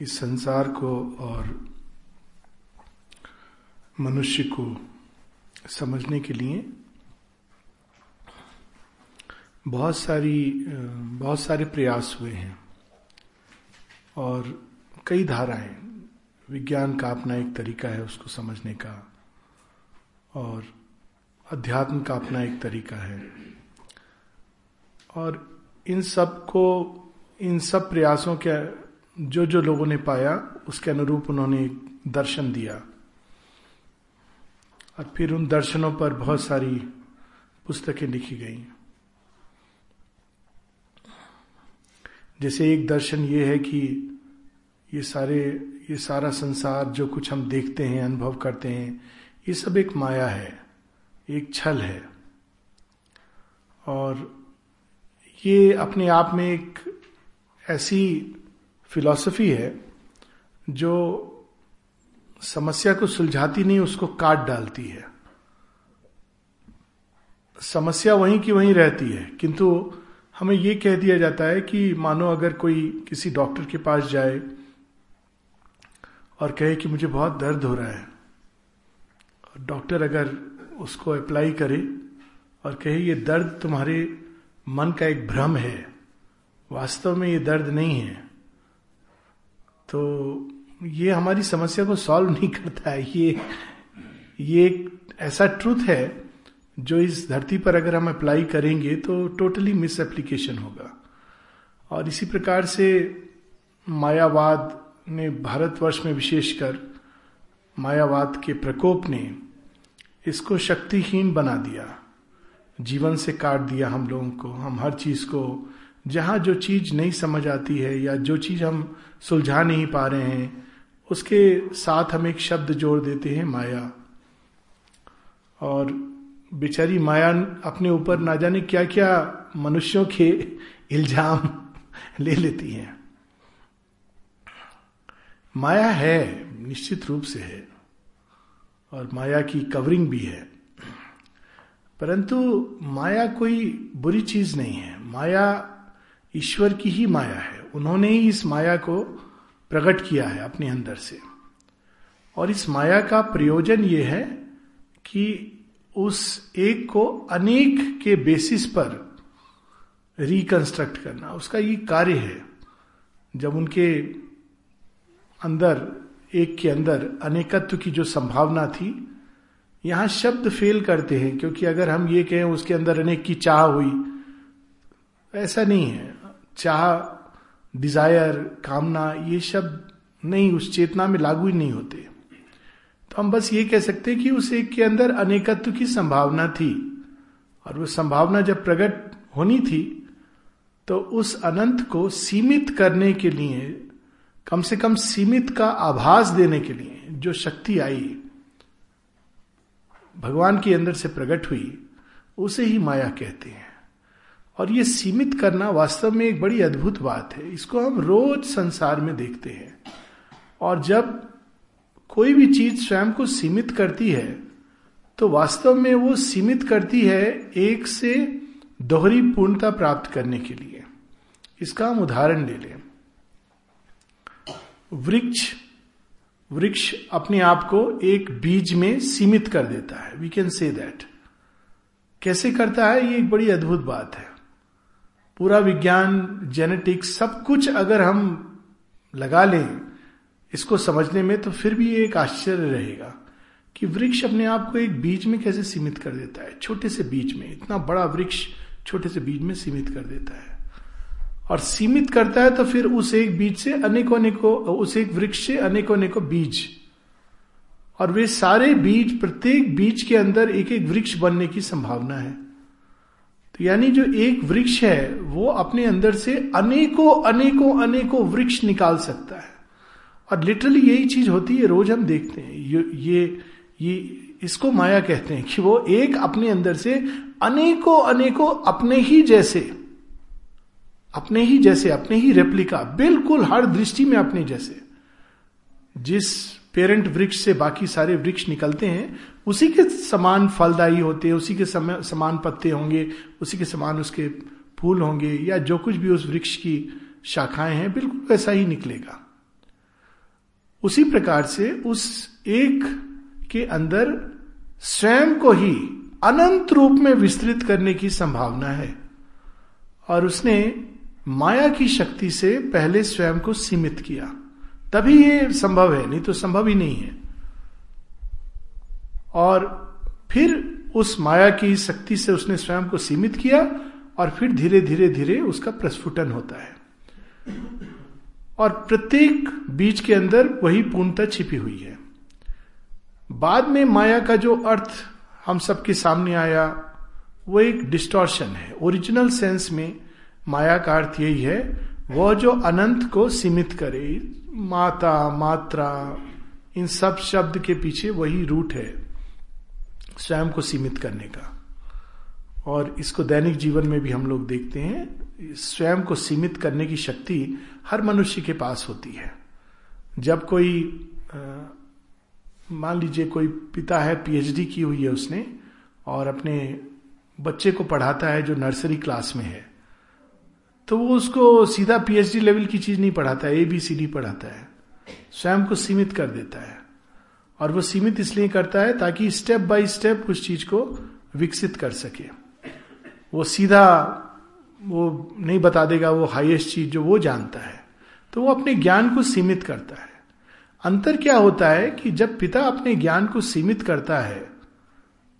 इस संसार को और मनुष्य को समझने के लिए बहुत सारी बहुत सारे प्रयास हुए हैं और कई धाराएँ, विज्ञान का अपना एक तरीका है उसको समझने का और अध्यात्म का अपना एक तरीका है। और इन सबको इन सब प्रयासों के जो जो लोगों ने पाया, उसके अनुरूप उन्होंने दर्शन दिया। और फिर उन दर्शनों पर बहुत सारी पुस्तकें लिखी गई। जैसे एक दर्शन ये है कि ये सारे, ये सारा संसार जो कुछ हम देखते हैं, अनुभव करते हैं, ये सब एक माया है, एक छल है। और ये अपने आप में एक ऐसी फिलॉसफी है, जो समस्या को सुलझाती नहीं, उसको काट डालती है। समस्या वहीं की वहीं रहती है, किंतु हमें यह कह दिया जाता है कि मानो अगर कोई किसी डॉक्टर के पास जाए और कहे कि मुझे बहुत दर्द हो रहा है और डॉक्टर अगर उसको अप्लाई करे और कहे, ये दर्द तुम्हारे मन का एक भ्रम है, वास्तव में ये दर्द नहीं है। तो ये हमारी समस्या को सॉल्व नहीं करता है। ये ये एक ऐसा ट्रूथ है जो इस धरती पर अगर हम अप्लाई करेंगे तो टोटली मिस एप्लीकेशन होगा। और इसी प्रकार से मायावाद ने भारतवर्ष में विशेषकर मायावाद के प्रकोप ने इसको शक्तिहीन बना दिया। जीवन से काट दिया हम लोगों को। हम हर चीज़ को, जहाँ जो चीज़ नहीं समझ आती है या जो चीज़ हम सुलझा नहीं पा रहे हैं। उसके साथ हम एक शब्द जोड़ देते हैं, माया। और बेचारी माया अपने ऊपर ना जाने क्या क्या मनुष्यों के इल्ज़ाम ले लेती हैं। माया है, निश्चित रूप से है, और माया की कवरिंग भी है। परंतु माया कोई बुरी चीज़ नहीं है। माया ईश्वर की ही माया है। उन्होंने ही इस माया को प्रकट किया है अपने अंदर से। और इस माया का प्रयोजन यह है कि उस एक को अनेक के बेसिस पर रिकंस्ट्रक्ट करना। उसका ये कार्य है, जब उनके अंदर, एक के अंदर अनेकत्व की जो संभावना थी, यहाँ शब्द फेल करते हैं, क्योंकि अगर हम ये कहें उसके अंदर अनेक की चाह हुई, ऐसा नहीं है। चाह डिज़ायर कामना, ये शब्द नहीं, उस चेतना में लागू ही नहीं होते। तो हम बस ये कह सकते हैं कि उस एक के अंदर अनेकत्व की संभावना थी। और वो संभावना जब प्रकट होनी थी तो उस अनंत को सीमित करने के लिए, कम से कम सीमित का आभास देने के लिए जो शक्ति आई, भगवान के अंदर से प्रकट हुई, उसे ही माया कहते हैं। और ये सीमित करना वास्तव में एक बड़ी अद्भुत बात है। इसको हम रोज संसार में देखते हैं। और जब कोई भी चीज़ स्वयं को सीमित करती है तो वास्तव में वो सीमित करती है एक से दोहरी पूर्णता प्राप्त करने के लिए। इसका हम उदाहरण ले लें। वृक्ष वृक्ष अपने आप को एक बीज में सीमित कर देता है। वी कैन से दैट कैसे करता है? ये एक बड़ी अद्भुत बात है। पूरा विज्ञान जेनेटिक्स सब कुछ अगर हम लगा लें, इसको समझने में तो फिर भी एक आश्चर्य रहेगा कि वृक्ष अपने आप को एक बीज में कैसे सीमित कर देता है। छोटे से बीज में, इतना बड़ा वृक्ष छोटे से बीज में सीमित कर देता है। और सीमित करता है तो फिर उस एक बीज से अनेकों अनेकों, उस एक वृक्ष से अनेकों अनेकों बीज। और वे सारे बीज, प्रत्येक बीज के अंदर एक एक वृक्ष बनने की संभावना है। तो यानी जो एक वृक्ष है, वो अपने अंदर से अनेकों अनेकों अनेकों वृक्ष निकाल सकता है। और लिटरली यही चीज़ होती है, रोज हम देखते हैं। ये ये ये, इसको माया कहते हैं कि वो एक अपने अंदर से अनेकों अनेकों अपने ही जैसे, अपने ही जैसे, अपने ही रेप्लिका बिल्कुल हर दृष्टि में अपने जैसे। जिस पेरेंट वृक्ष से बाकी सारे वृक्ष निकलते हैं, उसी के समान फलदायी होते हैं, उसी के समान पत्ते होंगे, उसी के समान उसके फूल होंगे, या जो कुछ भी उस वृक्ष की शाखाएँ हैं, बिल्कुल वैसा ही निकलेगा। उसी प्रकार से उस एक के अंदर स्वयं को ही अनंत रूप में विस्तृत करने की संभावना है, और उसने माया की शक्ति से पहले स्वयं को सीमित किया। तभी ये संभव है, नहीं तो संभव ही नहीं है। और फिर उस माया की शक्ति से उसने स्वयं को सीमित किया और फिर धीरे धीरे धीरे उसका प्रस्फुटन होता है। और प्रत्येक बीज के अंदर वही पूर्णता छिपी हुई है। बाद में माया का जो अर्थ हम सबके सामने आया, वो एक डिस्टॉर्शन है। ओरिजिनल सेंस में माया का अर्थ यही है वह जो अनंत को सीमित करे माता, मात्रा, इन सब शब्द के पीछे वही रूट है स्वयं को सीमित करने का। और इसको दैनिक जीवन में भी हम लोग देखते हैं, स्वयं को सीमित करने की शक्ति हर मनुष्य के पास होती है। जब कोई मान लीजिए कोई पिता है पीएचडी की हुई है उसने, और अपने बच्चे को पढ़ाता है जो नर्सरी क्लास में है तो वो उसको सीधा पीएचडी लेवल की चीज़ नहीं पढ़ाता है ए बी सी डी पढ़ाता है। स्वयं को सीमित कर देता है। और वो सीमित इसलिए करता है ताकि स्टेप बाय स्टेप उस चीज़ को विकसित कर सके। वो सीधा वो नहीं बता देगा वो हाईएस्ट चीज़ जो वो जानता है। तो वो अपने ज्ञान को सीमित करता है। अंतर क्या होता है कि जब पिता अपने ज्ञान को सीमित करता है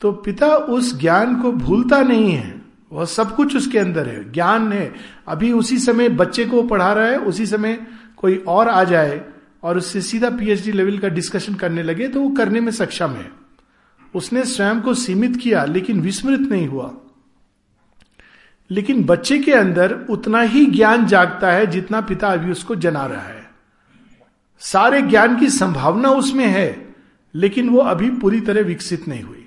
तो पिता उस ज्ञान को भूलता नहीं है। वह सब कुछ उसके अंदर है। ज्ञान है। अभी उसी समय बच्चे को पढ़ा रहा है, उसी समय कोई और आ जाए और उससे सीधा पीएचडी लेवल का डिस्कशन करने लगे तो वो करने में सक्षम है। उसने स्वयं को सीमित किया, लेकिन विस्मृत नहीं हुआ। लेकिन बच्चे के अंदर उतना ही ज्ञान जागता है जितना पिता अभी उसको जना रहा है। सारे ज्ञान की संभावना उसमें है, लेकिन वो अभी पूरी तरह विकसित नहीं हुई।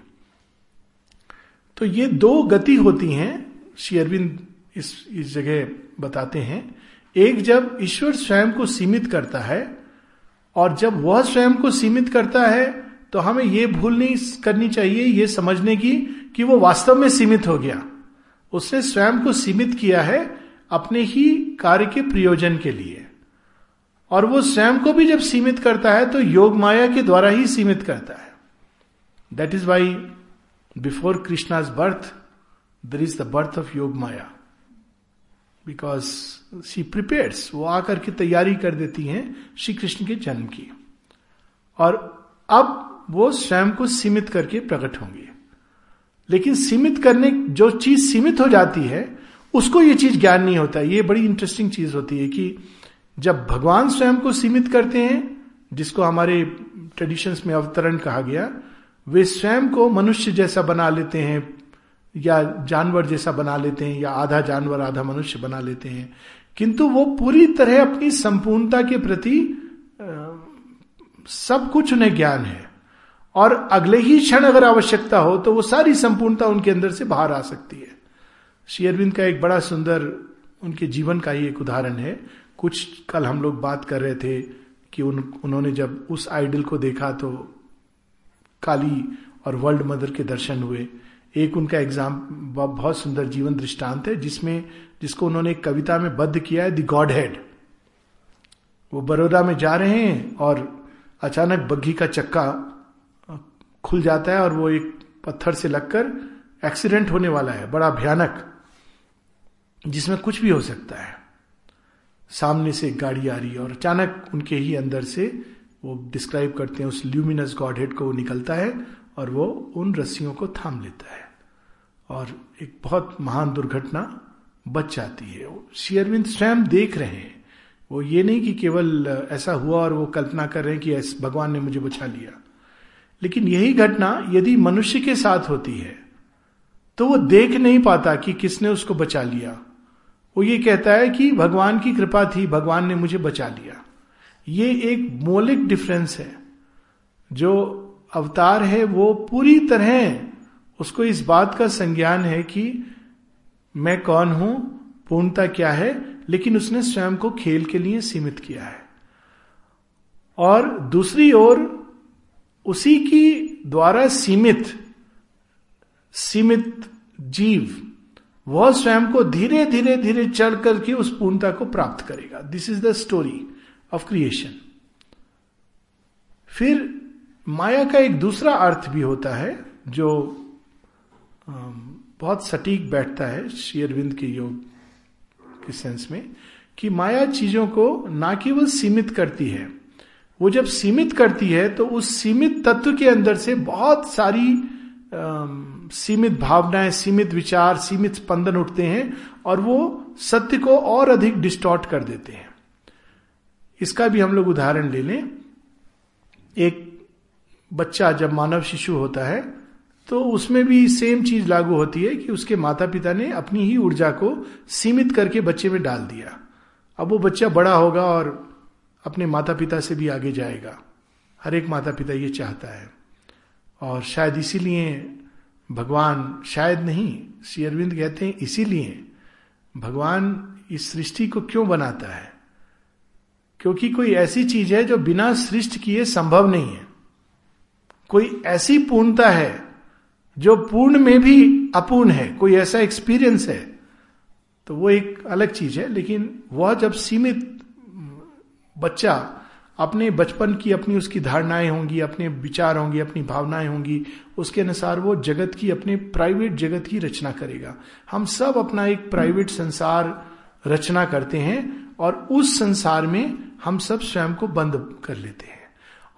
तो ये दो गति होती हैं, श्री अरविंद इस इस जगह बताते हैं। एक जब ईश्वर स्वयं को सीमित करता है, और जब वह स्वयं को सीमित करता है तो हमें यह भूल नहीं करनी चाहिए, ये समझने की, कि वो वास्तव में सीमित हो गया। उसने स्वयं को सीमित किया है अपने ही कार्य के प्रयोजन के लिए। और वो स्वयं को भी जब सीमित करता है तो योग माया के द्वारा ही सीमित करता है। That is why before Krishna's birth there is the birth of Yog Maya because she prepares वो आकर के तैयारी कर देती हैं श्री कृष्ण के जन्म की। और अब वो स्वयं को सीमित करके प्रकट होंगे। लेकिन सीमित करने, जो चीज़ सीमित हो जाती है, उसको ये चीज़ ज्ञान नहीं होता। ये बड़ी इंटरेस्टिंग चीज़ होती है कि जब भगवान स्वयं को सीमित करते हैं, जिसको हमारे ट्रेडिशंस में अवतरण कहा गया वे स्वयं को मनुष्य जैसा बना लेते हैं, या जानवर जैसा बना लेते हैं, या आधा जानवर, आधा मनुष्य बना लेते हैं। किंतु वो पूरी तरह अपनी संपूर्णता के प्रति सब कुछ उन्हें ज्ञान है। और अगले ही क्षण अगर आवश्यकता हो तो वो सारी संपूर्णता उनके अंदर से बाहर आ सकती है। शेयरविंद का एक बड़ा सुंदर, उनके जीवन का ही एक उदाहरण है। कुछ कल हम लोग बात कर रहे थे कि उन, उन्होंने जब उस आइडल को देखा तो काली और वर्ल्ड मदर के दर्शन हुए। एक उनका एग्ज़ाम बहुत सुंदर जीवन दृष्टांत है, जिसमें, जिसको उन्होंने कविता में बद्ध किया है, द गॉड हेड वो बड़ौदा में जा रहे हैं और अचानक बग्घी का चक्का खुल जाता है और वो एक पत्थर से लगकर एक्सीडेंट होने वाला है, बड़ा भयानक, जिसमें कुछ भी हो सकता है। सामने से गाड़ी आ रही है और अचानक उनके ही अंदर से वो डिस्क्राइब करते हैं, उस ल्यूमिनस गॉड हेड को निकलता है और वो उन रस्सियों को थाम लेता है। और एक बहुत महान दुर्घटना बच जाती है। शेयरविंद स्वयं देख रहे हैं। वो ये नहीं कि केवल ऐसा हुआ और वो कल्पना कर रहे हैं कि भगवान ने मुझे बचा लिया। लेकिन यही घटना यदि मनुष्य के साथ होती है तो वो देख नहीं पाता कि किसने उसको बचा लिया। वो ये कहता है कि भगवान की कृपा थी, भगवान ने मुझे बचा लिया। ये एक मौलिक डिफरेंस है। जो अवतार है, वो पूरी तरह उसको इस बात का संज्ञान है कि मैं कौन हूँ, पूर्णता क्या है, लेकिन उसने स्वयं को खेल के लिए सीमित किया है। और दूसरी ओर, उसी की द्वारा सीमित सीमित जीव, वह स्वयं को धीरे धीरे धीरे चढ़ करके उस पूर्णता को प्राप्त करेगा। This is the story of creation फिर माया का एक दूसरा अर्थ भी होता है जो बहुत सटीक बैठता है शेयरविंद के योग के सेंस में कि माया चीज़ों को ना केवल सीमित करती है वो जब सीमित करती है तो उस सीमित तत्व के अंदर से बहुत सारी आ, सीमित भावनाएँ सीमित विचार सीमित स्पंदन उठते हैं और वो सत्य को और अधिक डिस्टॉर्ट कर देते हैं। इसका भी हम लोग उदाहरण ले लें। एक बच्चा जब मानव शिशु होता है तो उसमें भी सेम चीज़ लागू होती है कि उसके माता पिता ने अपनी ही ऊर्जा को सीमित करके बच्चे में डाल दिया। अब वो बच्चा बड़ा होगा और अपने माता पिता से भी आगे जाएगा। हर एक माता पिता ये चाहता है। और शायद इसीलिए भगवान शायद नहीं, श्री अरविंद कहते हैं इसीलिए भगवान इस सृष्टि को क्यों बनाता है? क्योंकि कोई ऐसी चीज़ है जो बिना सृष्टि किए संभव नहीं है। कोई ऐसी पूर्णता है जो पूर्ण में भी अपूर्ण है, कोई ऐसा एक्सपीरियंस है तो वो एक अलग चीज़ है। लेकिन वह जब सीमित बच्चा अपने बचपन की अपनी उसकी धारणाएँ होंगी, अपने विचार होंगे, अपनी भावनाएँ होंगी, उसके अनुसार वो जगत की, अपने प्राइवेट जगत की रचना करेगा। हम सब अपना एक प्राइवेट संसार रचना करते हैं। और उस संसार में हम सब स्वयं को बंद कर लेते हैं।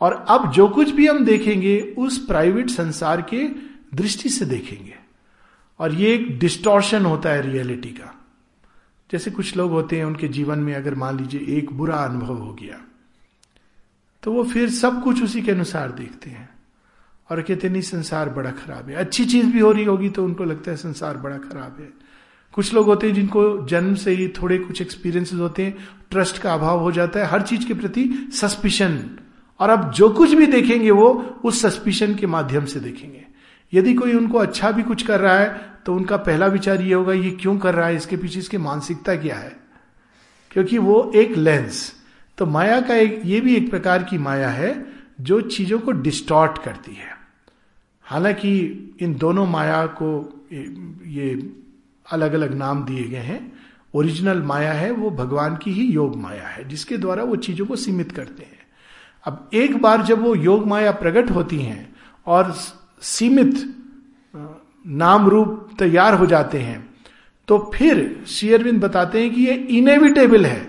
और अब जो कुछ भी हम देखेंगे, उस प्राइवेट संसार के दृष्टि से देखेंगे। और ये एक डिस्टोर्शन होता है रियलिटी का। जैसे कुछ लोग होते हैं, उनके जीवन में अगर मान लीजिए एक बुरा अनुभव हो गया तो वो फिर सब कुछ उसी के अनुसार देखते हैं। और कहते नहीं, संसार बड़ा खराब है। अच्छी चीज़ भी हो रही होगी तो उनको लगता है संसार बड़ा खराब है। कुछ लोग होते हैं जिनको जन्म से ही थोड़े कुछ एक्सपीरियंसेस होते हैं ट्रस्ट का अभाव हो जाता है, हर चीज़ के प्रति सस्पिशन और अब जो कुछ भी देखेंगे वो उस सस्पिशन के माध्यम से देखेंगे। यदि कोई उनको अच्छा भी कुछ कर रहा है तो उनका पहला विचार ये होगा, ये क्यों कर रहा है, इसके पीछे इसकी मानसिकता क्या है? क्योंकि वो एक लेंस तो माया का एक, ये भी एक प्रकार की माया है, जो चीज़ों को डिस्टॉर्ट करती है। हालाँकि इन दोनों माया को ये अलग अलग नाम दिए गए हैं। ओरिजिनल माया है, वो भगवान की ही योग माया है, जिसके द्वारा वो चीज़ों को सीमित करते हैं। अब एक बार जब वो योग माया प्रकट होती हैं और सीमित नाम रूप तैयार हो जाते हैं तो फिर शेयरविंद बताते हैं कि ये इनेविटेबल है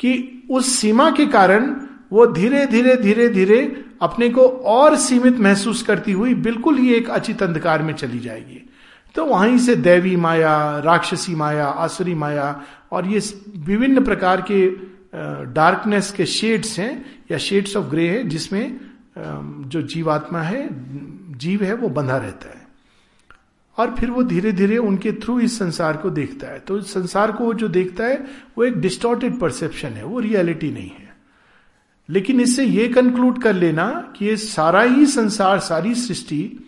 कि उस सीमा के कारण वो धीरे धीरे धीरे धीरे अपने को और सीमित महसूस करती हुई बिल्कुल ही एक अचित अंधकार में चली जाएगी। तो वहीं से दैवी माया, राक्षसी माया, आसुरी माया और ये विभिन्न प्रकार के डार्कनेस के शेड्स हैं, या शेड्स ऑफ़ ग्रे है, जिसमें जो जीवात्मा है, जीव है, वो बंधा रहता है। और फिर वो धीरे धीरे उनके थ्रू इस संसार को देखता है। तो इस संसार को वो जो देखता है, वो एक डिस्टॉर्टेड परसेप्शन है, वो रियलिटी नहीं है। लेकिन इससे ये कंक्लूड कर लेना कि ये सारा ही संसार, सारी सृष्टि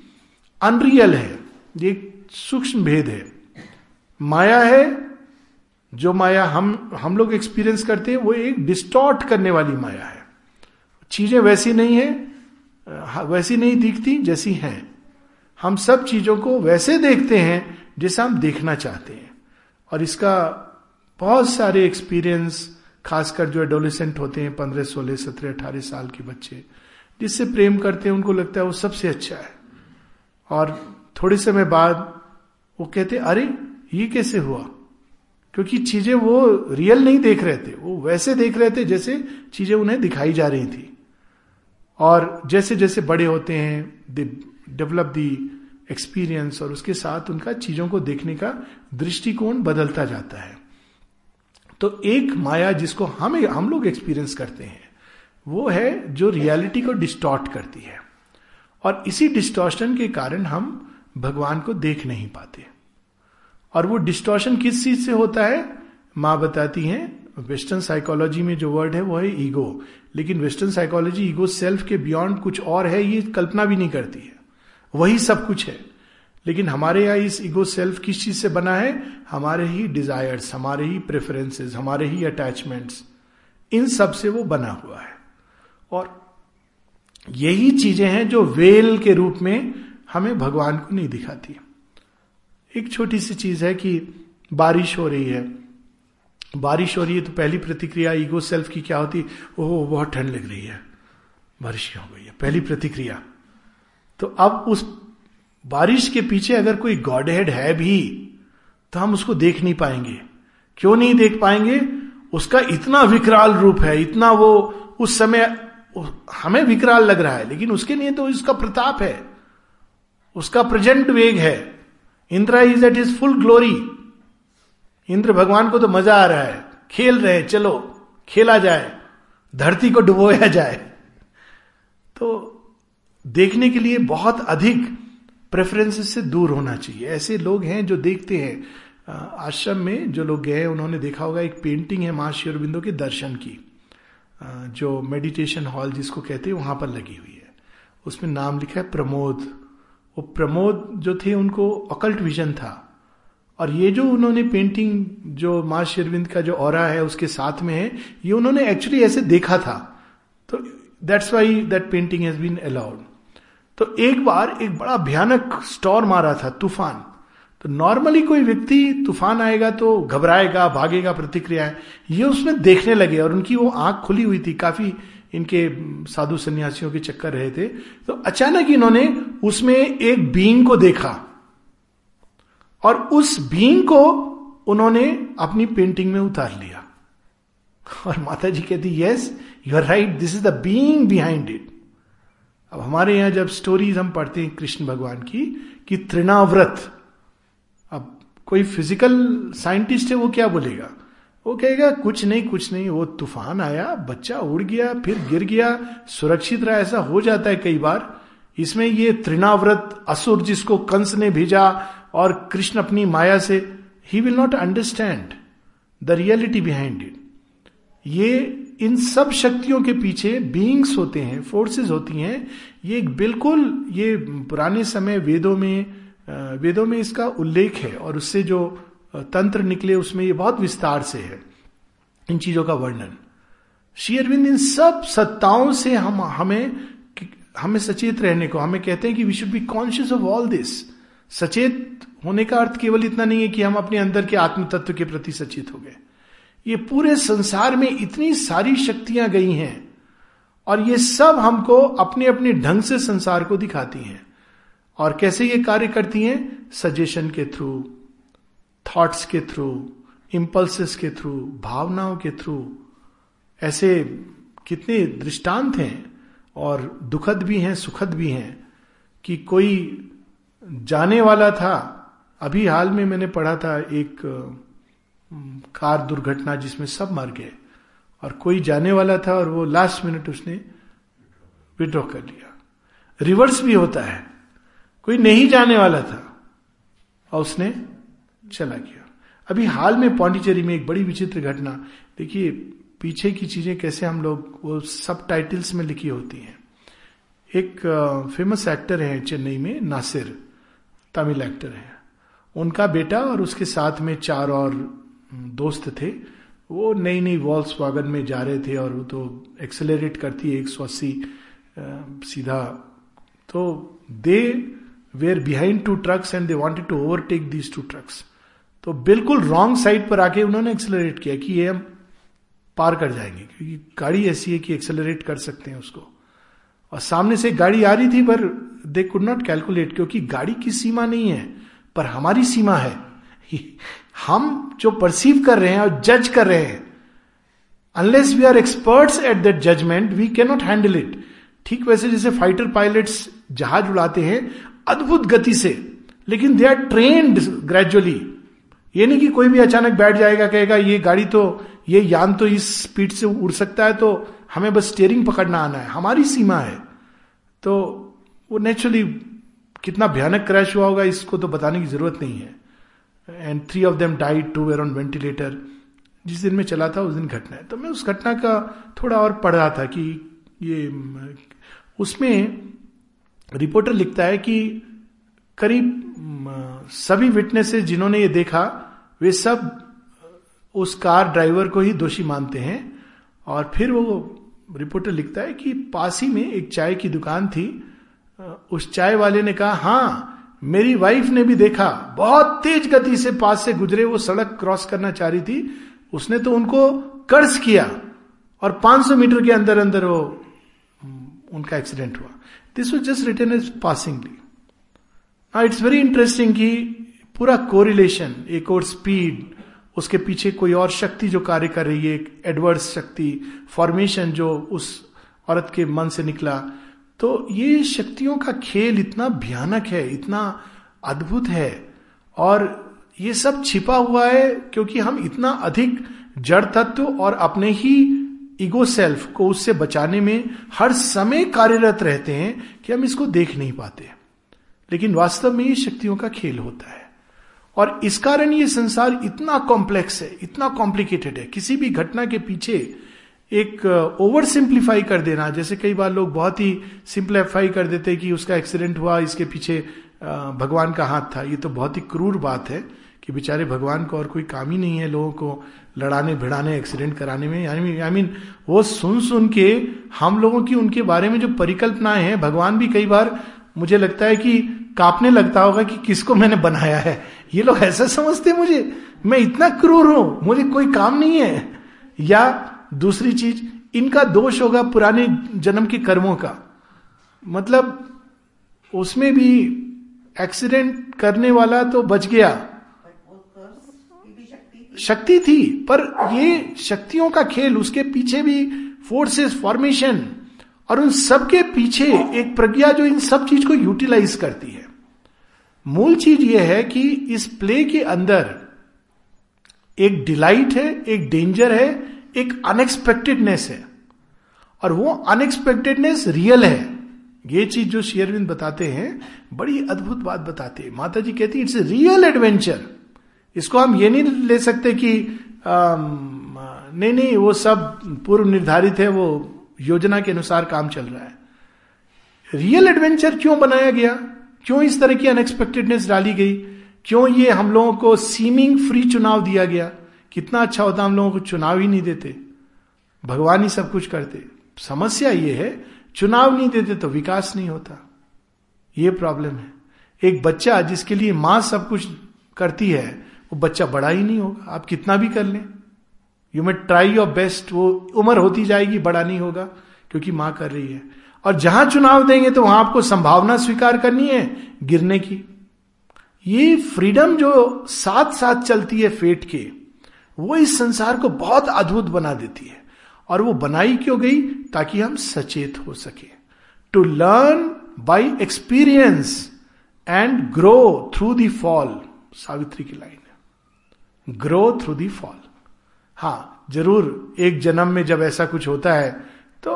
अनरियल है। ये सूक्ष्म भेद है। माया है, जो माया हम हम लोग एक्सपीरियंस करते हैं, वो एक डिस्टॉर्ट करने वाली माया है। चीज़ें वैसी नहीं है वैसी नहीं दिखती, जैसी हैं। हम सब चीज़ों को वैसे देखते हैं, जैसा हम देखना चाहते हैं। और इसका बहुत सारे एक्सपीरियंस खासकर जो एडोलिसेंट होते हैं, पंद्रह, सोलह, सत्रह, अठारह साल के बच्चे, जिससे प्रेम करते हैं, उनको लगता है वो सबसे अच्छा है। और थोड़े समय बाद वो कहते, अरे, ये कैसे हुआ? क्योंकि चीज़ें वो रियल नहीं देख रहे थे। वो वैसे देख रहे थे जैसे चीज़ें उन्हें दिखाई जा रही थी। और जैसे जैसे बड़े होते हैं दे डेवलप दी एक्सपीरियंस और उसके साथ उनका चीज़ों को देखने का दृष्टिकोण बदलता जाता है। तो एक माया जिसको हम हम लोग एक्सपीरियंस करते हैं, वो है जो रियलिटी को डिस्टॉर्ट करती है। और इसी डिस्टॉर्शन के कारण हम भगवान को देख नहीं पाते। और वो डिस्टॉर्शन किस चीज़ से होता है? माँ बताती हैं वेस्टर्न साइकोलॉजी में जो वर्ड है वो है ईगो लेकिन वेस्टर्न साइकोलॉजी ईगो सेल्फ के बियॉन्ड कुछ और है, ये कल्पना भी नहीं करती है। वही सब कुछ है। लेकिन हमारे यहाँ इस ईगो सेल्फ किस चीज़ से बना है? हमारे ही डिजायर्स हमारे ही प्रेफरेंसेस हमारे ही अटैचमेंट्स इन सबसे वो बना हुआ है। और यही चीज़ें हैं जो वेल के रूप में हमें भगवान को नहीं दिखाती एक छोटी सी चीज़ है कि बारिश हो रही है। बारिश हो रही है तो पहली प्रतिक्रिया ईगो सेल्फ की क्या होती? ओह, बहुत ठंड लग रही है। बारिश हो गई है? पहली प्रतिक्रिया। तो अब उस बारिश के पीछे अगर कोई गॉड हेड है भी तो हम उसको देख नहीं पाएँगे। क्यों नहीं देख पाएँगे? उसका इतना विकराल रूप है, इतना वो उस समय हमें विकराल लग रहा है, लेकिन उसके लिए तो उसका प्रताप है। उसका प्रेजेंट वेग है। Indra is at his full glory Indra भगवान को तो मज़ा आ रहा है। खेल रहे चलो, खेला जाए, धरती को डुबोया जाए। तो देखने के लिए बहुत अधिक प्रेफरेंसेस से दूर होना चाहिए। ऐसे लोग हैं जो देखते हैं। आश्रम में जो लोग गए, उन्होंने देखा होगा, एक पेंटिंग है माँ शेरबिंदो के दर्शन की। जो मेडिटेशन हॉल जिसको कहते हैं, वहाँ पर लगी हुई है। उसमें नाम लिखा है प्रमोद। वो प्रमोद जो थे, उनको अकल्ट विजन था। और ये जो उन्होंने पेंटिंग जो माँ शेरविंद का जो और है, उसके साथ में है, ये उन्होंने एक्चुअली ऐसे देखा था। तो that's why that painting has been allowed तो एक बार एक बड़ा भयानक स्टोर मारा था, तूफ़ान। तो नॉर्मली कोई व्यक्ति तूफ़ान आएगा तो घबराएगा, भागेगा, प्रतिक्रिया है। ये उसमें देखने लगे और उनकी वो आँख खुली हुई थी, काफ़ी इनके साधु सन्यासियों के चक्कर रहे थे तो अचानक इन्होंने उसमें एक बींग को देखा। और उस बींग को उन्होंने अपनी पेंटिंग में उतार लिया। और माता जी कहती yes you are right this is the being behind it अब हमारे यहाँ जब स्टोरीज हम पढ़ते हैं कृष्ण भगवान की, कि तृणाव्रत, अब कोई फ़िज़िकल साइंटिस्ट है वो क्या बोलेगा? वो कहेगा, कुछ नहीं कुछ नहीं, वो तूफ़ान आया, बच्चा उड़ गया, फिर गिर गया, सुरक्षित रहा, ऐसा हो जाता है कई बार। इसमें ये त्रिनाव्रत असुर जिसको कंस ने भेजा और कृष्ण अपनी माया से ही will not understand the reality behind it ये, इन सब शक्तियों के पीछे बींग्स होते हैं फोर्सेस होती हैं। ये बिल्कुल, ये पुराने समय वेदों में वेदों में इसका उल्लेख है और उससे जो तंत्र निकले उसमें, ये बहुत विस्तार से है, इन चीज़ों का वर्णन। श्री अरविंद, इन सब सत्ताओं से हम, हमें हमें सचेत रहने को, हमें कहते हैं कि we should be conscious of all this सचेत होने का अर्थ केवल इतना नहीं है कि हम अपने अंदर के आत्म तत्व के प्रति सचेत हो गए। ये पूरे संसार में इतनी सारी शक्तियाँ गई हैं, और ये सब हमको अपने अपने ढंग से संसार को दिखाती हैं। और कैसे ये कार्य करती हैं? सजेशन के थ्रू। थॉट्स के थ्रू इंपल्सेस के थ्रू भावनाओं के थ्रू ऐसे कितने दृष्टांत हैं और दुखद भी हैं, सुखद भी हैं, कि कोई जाने वाला था। अभी हाल में मैंने पढ़ा था एक कार दुर्घटना जिसमें सब मर गए और कोई जाने वाला था और वो लास्ट मिनट उसने विड्रॉ कर लिया। रिवर्स भी होता है। कोई नहीं जाने वाला था और उसने चला गया। अभी हाल में पौंडीचेरी में एक बड़ी विचित्र घटना, देखिए, पीछे की चीज़ें कैसे हम लोग, वो सब टाइटल्स में लिखी होती हैं। एक फ़ेमस एक्टर है चेन्नई में, नासिर, तमिल एक्टर है। उनका बेटा और उसके साथ में चार और दोस्त थे। वो नई नई वॉल्स वागन में जा रहे थे और वो तो एक्सेलरेट करती है एक सौ अस्सी सीधा। तो they were behind two trucks and they wanted to overtake these two trucks तो बिल्कुल रॉन्ग साइड पर आके उन्होंने एक्सेलरेट किया कि ये हम पार कर जाएँगे, क्योंकि गाड़ी ऐसी है कि एक्सेलरेट कर सकते हैं उसको। और सामने से गाड़ी आ रही थी, पर दे कुड नॉट कैलकुलेट क्योंकि गाड़ी की सीमा नहीं है, पर हमारी सीमा है। हम जो परसीव कर रहे हैं और जज कर रहे हैं unless we are experts at that judgement we can not handle it ठीक वैसे जैसे फाइटर पायलट्स जहाज़ उड़ाते हैं, अद्भुत गति से, लेकिन दे आर ट्रेन्ड ग्रेजुअली ये नहीं कि कोई भी अचानक बैठ जाएगा, कहेगा, ये गाड़ी तो ये यान तो इस स्पीड से उड़ सकता है तो हमें बस स्टेयरिंग पकड़ना आना है। हमारी सीमा है। तो वो नेचुरली कितना भयानक क्रैश हुआ होगा, इसको तो बताने की ज़रूरत नहीं है। And three of them died two were on ventilator जिस दिन में चला था, उस दिन घटना है। तो मैं उस घटना का थोड़ा और पढ़ रहा था कि ये, उसमें रिपोर्टर लिखता है कि करीब सभी विटनेसेस जिन्होंने ये देखा, वे सब उस कार ड्राइवर को ही दोषी मानते हैं। और फिर वो रिपोर्टर लिखता है कि पास में एक चाय की दुकान थी। उस चाय वाले ने कहा हाँ मेरी वाइफ ने भी देखा। बहुत तेज गति से पास से गुजरे, वो सड़क क्रॉस करना चाह रही थी। उसने तो उनको कर्ज किया और 500 मीटर के अंदर अंदर वो उनका एक्सीडेंट हुआ। This was just return is passingly it's very interesting कि पूरा कोरिलेशन एक और स्पीड उसके पीछे कोई और शक्ति जो कार्य कर रही है, एक एडवर्स शक्ति फॉर्मेशन जो उस औरत के मन से निकला। तो ये शक्तियों का खेल इतना भयानक है, इतना अद्भुत है, और ये सब छिपा हुआ है क्योंकि हम इतना अधिक जड़ तत्व और अपने ही ईगो सेल्फ को उससे बचाने में हर समय कार्यरत रहते हैं कि हम इसको देख नहीं पाते। लेकिन वास्तव में ये शक्तियों का खेल होता है। और इस कारण ये संसार इतना कॉम्प्लेक्स है इतना कॉम्प्लिकेटेड है। किसी भी घटना के पीछे एक ओवर uh, सिंप्लीफाई कर देना। जैसे कई बार लोग बहुत ही सिंप्लीफाई कर देते कि उसका एक्सीडेंट हुआ इसके पीछे uh, भगवान का हाथ था। ये तो बहुत ही क्रूर बात है कि बेचारे भगवान को और कोई काम ही नहीं है लोगों को लड़ाने भिड़ाने एक्सीडेंट कराने में। यानी आई मीन वो सुन सुन के हम लोगों की उनके बारे में जो परिकल्पनाएँ हैं भगवान भी कई बार मुझे लगता है कि कांपने लगता होगा कि किसको मैंने बनाया है। ये लोग ऐसा समझते मुझे। मैं इतना क्रूर हूँ, मुझे कोई काम नहीं है। या दूसरी चीज़, इनका दोष होगा पुराने जन्म के कर्मों का। मतलब उसमें भी एक्सीडेंट करने वाला तो बच गया। शक्ति थी, पर ये शक्तियों का खेल, उसके पीछे भी फोर्सेस फॉर्मेशन और उन सब के पीछे एक प्रज्ञा जो इन सब चीज़ को यूटिलाइज करती है। मूल चीज़ यह है कि इस प्ले के अंदर एक डिलाइट है एक डेंजर है एक अनएक्सपेक्टेडनेस है। और वो अनएक्सपेक्टेडनेस रियल है। ये चीज़ जो शेयरविंद बताते हैं बड़ी अद्भुत बात बताते हैं। माता जी कहती है इट्स रियल एडवेंचर। इसको हम ये नहीं ले सकते कि आ, नहीं नहीं वो सब पूर्व निर्धारित है वो योजना के अनुसार काम चल रहा है। रियल एडवेंचर क्यों बनाया गया? क्यों इस तरह की अनएक्सपेक्टेडनेस डाली गई? क्यों ये हम लोगों को सीमिंग फ्री चुनाव दिया गया? कितना अच्छा होता हम लोगों को चुनाव ही नहीं देते। भगवान ही सब कुछ करते। समस्या ये है, चुनाव नहीं देते तो विकास नहीं होता। ये प्रॉब्लम है। एक बच्चा जिसके लिए माँ सब कुछ करती है, वो बच्चा बड़ा ही नहीं होगा। आप कितना भी कर लें। You may try your best वो उम्र होती जाएगी, बड़ा नहीं होगा, क्योंकि माँ कर रही है। और जहाँ चुनाव देंगे तो वहाँ आपको संभावना स्वीकार करनी है, गिरने की। ये फ्रीडम जो साथ साथ चलती है फेट के, वो इस संसार को बहुत अद्भुत बना देती है। और वो बनाई क्यों गई? ताकि हम सचेत हो सके। To learn by experience and grow through the fall Savitri की लाइन है। ग्रो थ्रू दी फॉल हाँ ज़रूर, एक जन्म में जब ऐसा कुछ होता है तो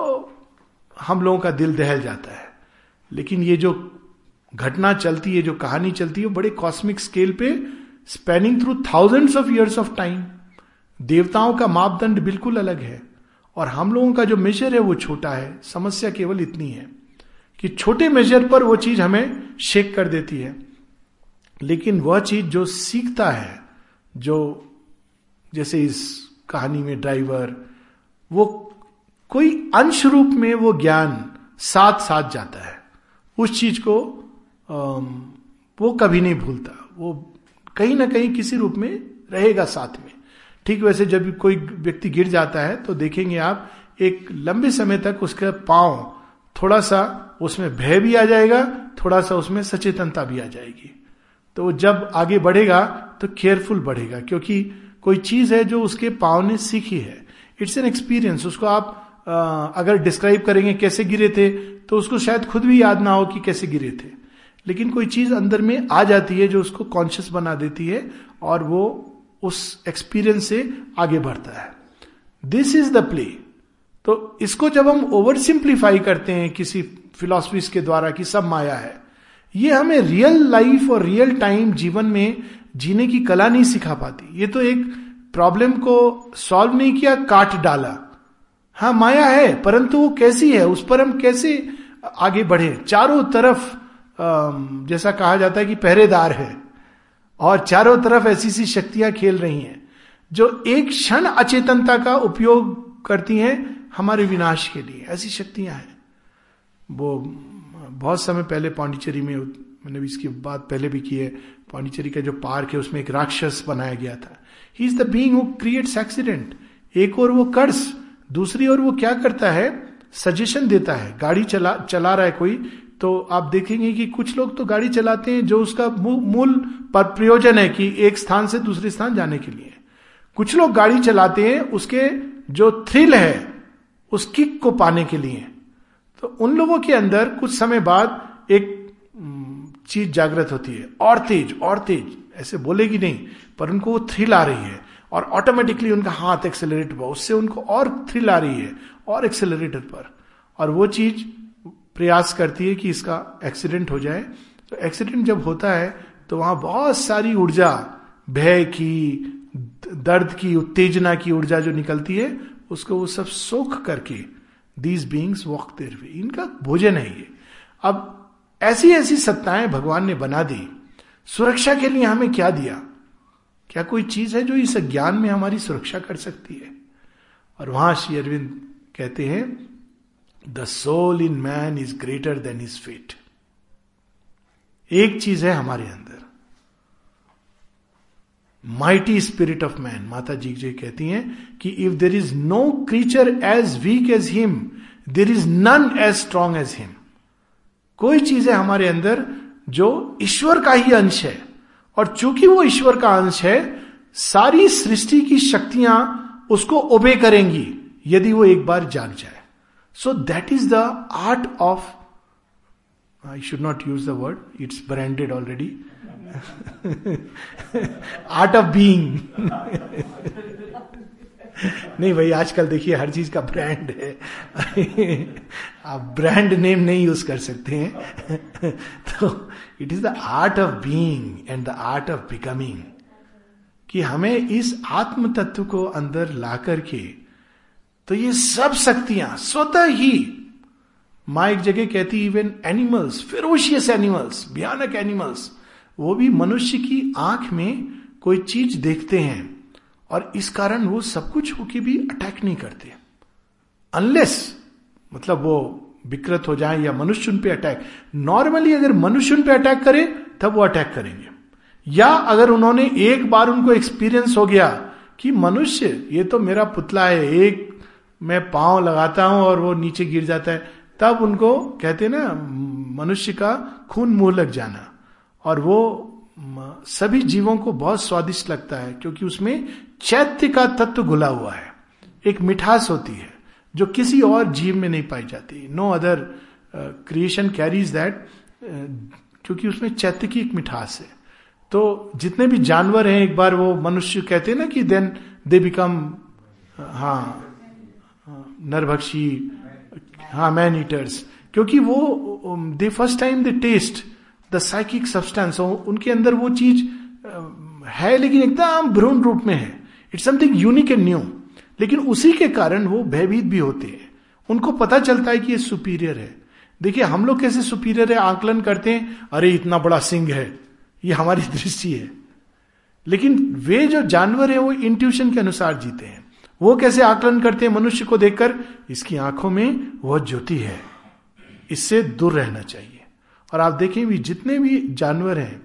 हम लोगों का दिल दहल जाता है। लेकिन ये जो घटना चलती है जो कहानी चलती है बड़े कॉस्मिक स्केल पे spanning through thousands of years of time देवताओं का मापदंड बिल्कुल अलग है, और हम लोगों का जो मेजर है, वो छोटा है। समस्या केवल इतनी है कि छोटे मेजर पर वो चीज़ हमें शेक कर देती है। लेकिन वह चीज़ जो सीखता है, जो जैसे इस कहानी में ड्राइवर, वो कोई अंश रूप में वो ज्ञान साथ साथ जाता है। उस चीज़ को वो कभी नहीं भूलता। वो कहीं ना कहीं किसी रूप में रहेगा साथ में। ठीक वैसे जब कोई व्यक्ति गिर जाता है तो देखेंगे आप, एक लंबे समय तक उसका पाँव थोड़ा सा उसमें भय भी आ जाएगा थोड़ा सा उसमें सचेतनता भी आ जाएगी। तो जब आगे बढ़ेगा तो केयरफुल बढ़ेगा, क्योंकि कोई चीज़ है जो उसके पाव ने सीखी है। इट्स एन एक्सपीरियंस उसको आप अगर डिस्क्राइब करेंगे कैसे गिरे थे तो उसको शायद खुद भी याद ना हो कि कैसे गिरे थे। लेकिन कोई चीज़ अंदर में आ जाती है जो उसको कॉन्शियस बना देती है और वो उस एक्सपीरियंस से आगे बढ़ता है। दिस इज़ द प्ले तो इसको जब हम ओवर सिंप्लीफाई करते हैं किसी फिलोसफीज के द्वारा कि सब माया है, ये हमें रियल लाइफ और रियल टाइम जीवन में जीने की कला नहीं सिखा पाती। ये तो एक प्रॉब्लम को सॉल्व नहीं किया, काट डाला। हाँ माया है, परंतु वो कैसी है? उस पर हम कैसे आगे बढ़े? चारों तरफ़ जैसा कहा जाता है कि पहरेदार है। और चारों तरफ़ ऐसी सी शक्तियाँ खेल रही हैं, जो एक क्षण अचेतनता का उपयोग करती हैं हमारे विनाश के लिए। ऐसी शक्तियाँ हैं। वो, बहुत समय पहले पांडिचेरी में मैंने भी इसकी बात पहले भी की है पांडिचेरी का जो पार्क है, उसमें एक राक्षस बनाया गया था। He is the being creates accident एक और वो कर्स दूसरी ओर वो क्या करता है? सजेशन देता है। गाड़ी चला चला रहा है कोई तो आप देखेंगे कि कुछ लोग तो गाड़ी चलाते हैं जो उसका मूल पर प्रयोजन है कि एक स्थान से दूसरे स्थान जाने के लिए। कुछ लोग गाड़ी चलाते हैं, उसके जो थ्रिल है, उस किक को पाने के लिए। तो उन लोगों के अंदर कुछ समय बाद एक चीज़ जागृत होती है। और तेज और तेज। ऐसे बोलेगी नहीं, पर उनको वो थ्रिल आ रही है। और ऑटोमेटिकली उनका हाथ एक्सेलरेट हुआ। उससे उनको और थ्रिल आ रही है, और एक्सेलरेटर पर। और वो चीज़ प्रयास करती है कि इसका एक्सीडेंट हो जाए। तो एक्सीडेंट जब होता है तो वहाँ बहुत सारी ऊर्जा, भय की, दर्द की, उत्तेजना की ऊर्जा जो निकलती है, उसको वो सब सोख करके दीज बींग्स वॉक देर इनका भोजन है ये। अब ऐसी ऐसी सत्ताएँ भगवान ने बना दी। सुरक्षा के लिए हमें क्या दिया? क्या कोई चीज़ है जो इस ज्ञान में हमारी सुरक्षा कर सकती है? और वहाँ श्री अरविंद कहते हैं the soul in man is greater than is fate एक चीज़ है हमारे अंदर। माइटी स्पिरिट ऑफ़ मैन माता जी जी कहती हैं कि if there is no creature as weak as him there is none as strong as him कोई चीज़ है हमारे अंदर जो ईश्वर का ही अंश है। और चूँकि वो ईश्वर का अंश है, सारी सृष्टि की शक्तियाँ उसको ओबे करेंगी, यदि वो एक बार जाग जाए। So that is the art of I should not use the word it's branded already art of being नहीं भाई, आजकल देखिए हर चीज़ का ब्रांड है। आप ब्रांड नेम नहीं यूज़ कर सकते हैं। तो it is the art of being and the art of becoming कि हमें इस आत्म तत्व को अंदर ला करके तो ये सब शक्तियाँ स्वतः ही, माँ एक जगह कहती इवन एनिमल्स फेरोशियस एनिमल्स भयानक एनिमल्स वो भी मनुष्य की आँख में कोई चीज़ देखते हैं। और इस कारण वो सब कुछ होके भी अटैक नहीं करते। अनलेस मतलब वो विकृत हो जाए या मनुष्य उन पे अटैक नॉर्मली अगर मनुष्य उन पे अटैक करे, तब वो अटैक करेंगे। या अगर उन्होंने एक बार उनको एक्सपीरियंस हो गया कि मनुष्य, ये तो मेरा पुतला है, एक मैं पाँव लगाता हूँ और वो नीचे गिर जाता है, तब उनको कहते ना, मनुष्य का खून मुँह लग जाना। और वो सभी जीवों को बहुत स्वादिष्ट लगता है, क्योंकि उसमें चैत्य का तत्व घुला हुआ है। एक मिठास होती है, जो किसी और जीव में नहीं पाई जाती। No other creation carries that क्योंकि उसमें चैत्य की एक मिठास है। तो जितने भी जानवर हैं, एक बार वो मनुष्य कहते हैं ना कि देन दे बिकम हाँ नरभक्षी हाँ मैन ईटर्स क्योंकि वो they first time they taste the psychic substance उनके अंदर वो चीज़ है, लेकिन एकदम भ्रूण रूप में है। It's something unique and new लेकिन उसी के कारण वो भयभीत भी होते हैं। उनको पता चलता है कि ये सुपीरियर है। देखिए, हम लोग कैसे सुपीरियर है, आकलन करते हैं, अरे, इतना बड़ा सिंह है। ये हमारी दृष्टि है। लेकिन वे जो जानवर है, वो इंट्यूशन के अनुसार जीते हैं। वो कैसे आकलन करते हैं मनुष्य को देखकर, इसकी आँखों में वह ज्योति है। इससे दूर रहना चाहिए। और आप देखें भी जितने भी जानवर हैं,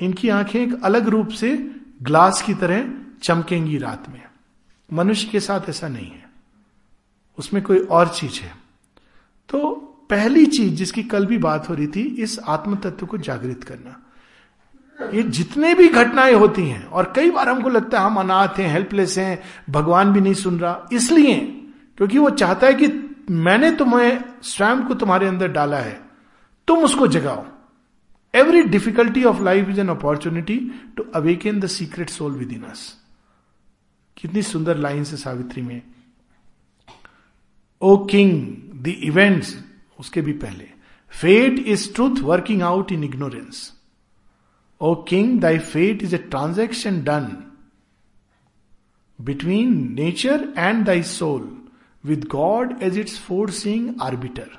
इनकी आँखें एक अलग रूप से ग्लास की तरह चमकेंगी रात में। मनुष्य के साथ ऐसा नहीं है। उसमें कोई और चीज़ है। तो पहली चीज़ जिसकी कल भी बात हो रही थी, इस आत्म तत्व को जागृत करना। ये जितने भी घटनाएँ होती हैं, और कई बार हमको लगता है हम अनाथ हैं हेल्पलेस हैं, भगवान भी नहीं सुन रहा, इसलिए, क्योंकि वो चाहता है कि मैंने तुम्हें, स्वयं को तुम्हारे अंदर डाला है। तुम उसको जगाओ। Every difficulty of life is an opportunity to awaken the secret soul within us कितनी सुंदर लाइन है सावित्री में। ओ किंग द इवेंट्स उसके भी पहले। Fate is truth working out in ignorance O king thy fate is a transaction done between nature and thy soul with God as its foreseeing arbiter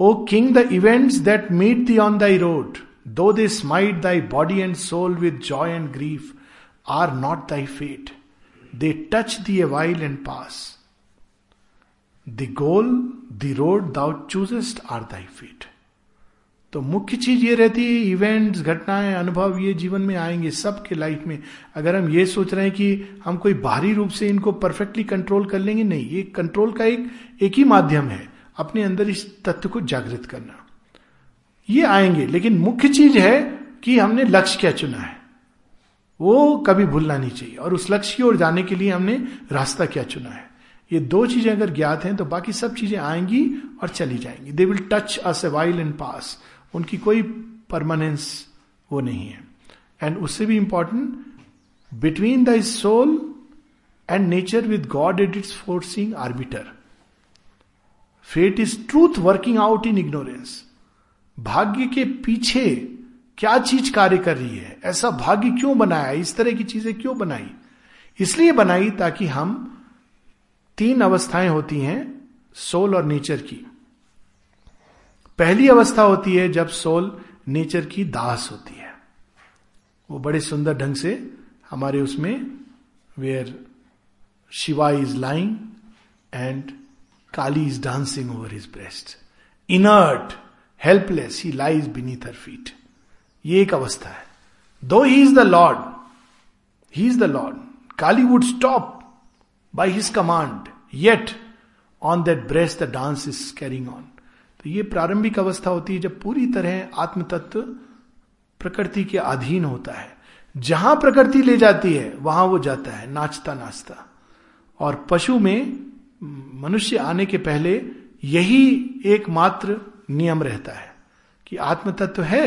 O King, the events that meet thee on thy road, though they smite thy body and soul with joy and grief, are not thy fate. They touch thee a while and pass. The goal, the road thou choosest are thy fate. तो मुख्य चीज़ ये रहती है events घटनाएँ अनुभव ये जीवन में आएँगे सबके लाइफ में अगर हम ये सोच रहे हैं कि हम कोई बाहरी रूप से इनको परफेक्टली कंट्रोल कर लेंगे नहीं ये कंट्रोल का एक एक ही माध्यम है अपने अंदर इस तत्व को जागृत करना। ये आएँगे, लेकिन मुख्य चीज़ है कि हमने लक्ष्य क्या चुना है। वो कभी भूलना नहीं चाहिए, और उस लक्ष्य की ओर जाने के लिए हमने रास्ता क्या चुना है। ये दो चीज़ें अगर ज्ञात हैं तो बाकी सब चीज़ें आएँगी और चली जाएँगी। They will touch us a while in pass उनकी कोई परमानेंस वो नहीं है। एंड उससे भी important between the soul and nature with God it its forcing arbiter fate is truth working out in ignorance भाग्य के पीछे क्या चीज़ कार्य कर रही है? ऐसा भाग्य क्यों बनाया? इस तरह की चीज़ें क्यों बनाई? इसलिए बनाई ताकि हम तीन अवस्थाएँ होती हैं सोल और नेचर की। पहली अवस्था होती है जब सोल नेचर की दास होती है। वो बड़े सुंदर ढंग से हमारे उसमें where Shiva is lying and Kali is dancing over his breast inert helpless he lies beneath her feet ये एक अवस्था है। Though he is the lord he is the lord Kali would stop by his command yet on that breast the dance is carrying on तो ये प्रारंभिक अवस्था होती है जब पूरी तरह आत्म तत्व प्रकृति के अधीन होता है। जहाँ प्रकृति ले जाती है, वहाँ वो जाता है नाचता नाचता और पशु में मनुष्य आने के पहले यही एकमात्र नियम रहता है कि आत्म तत्व है,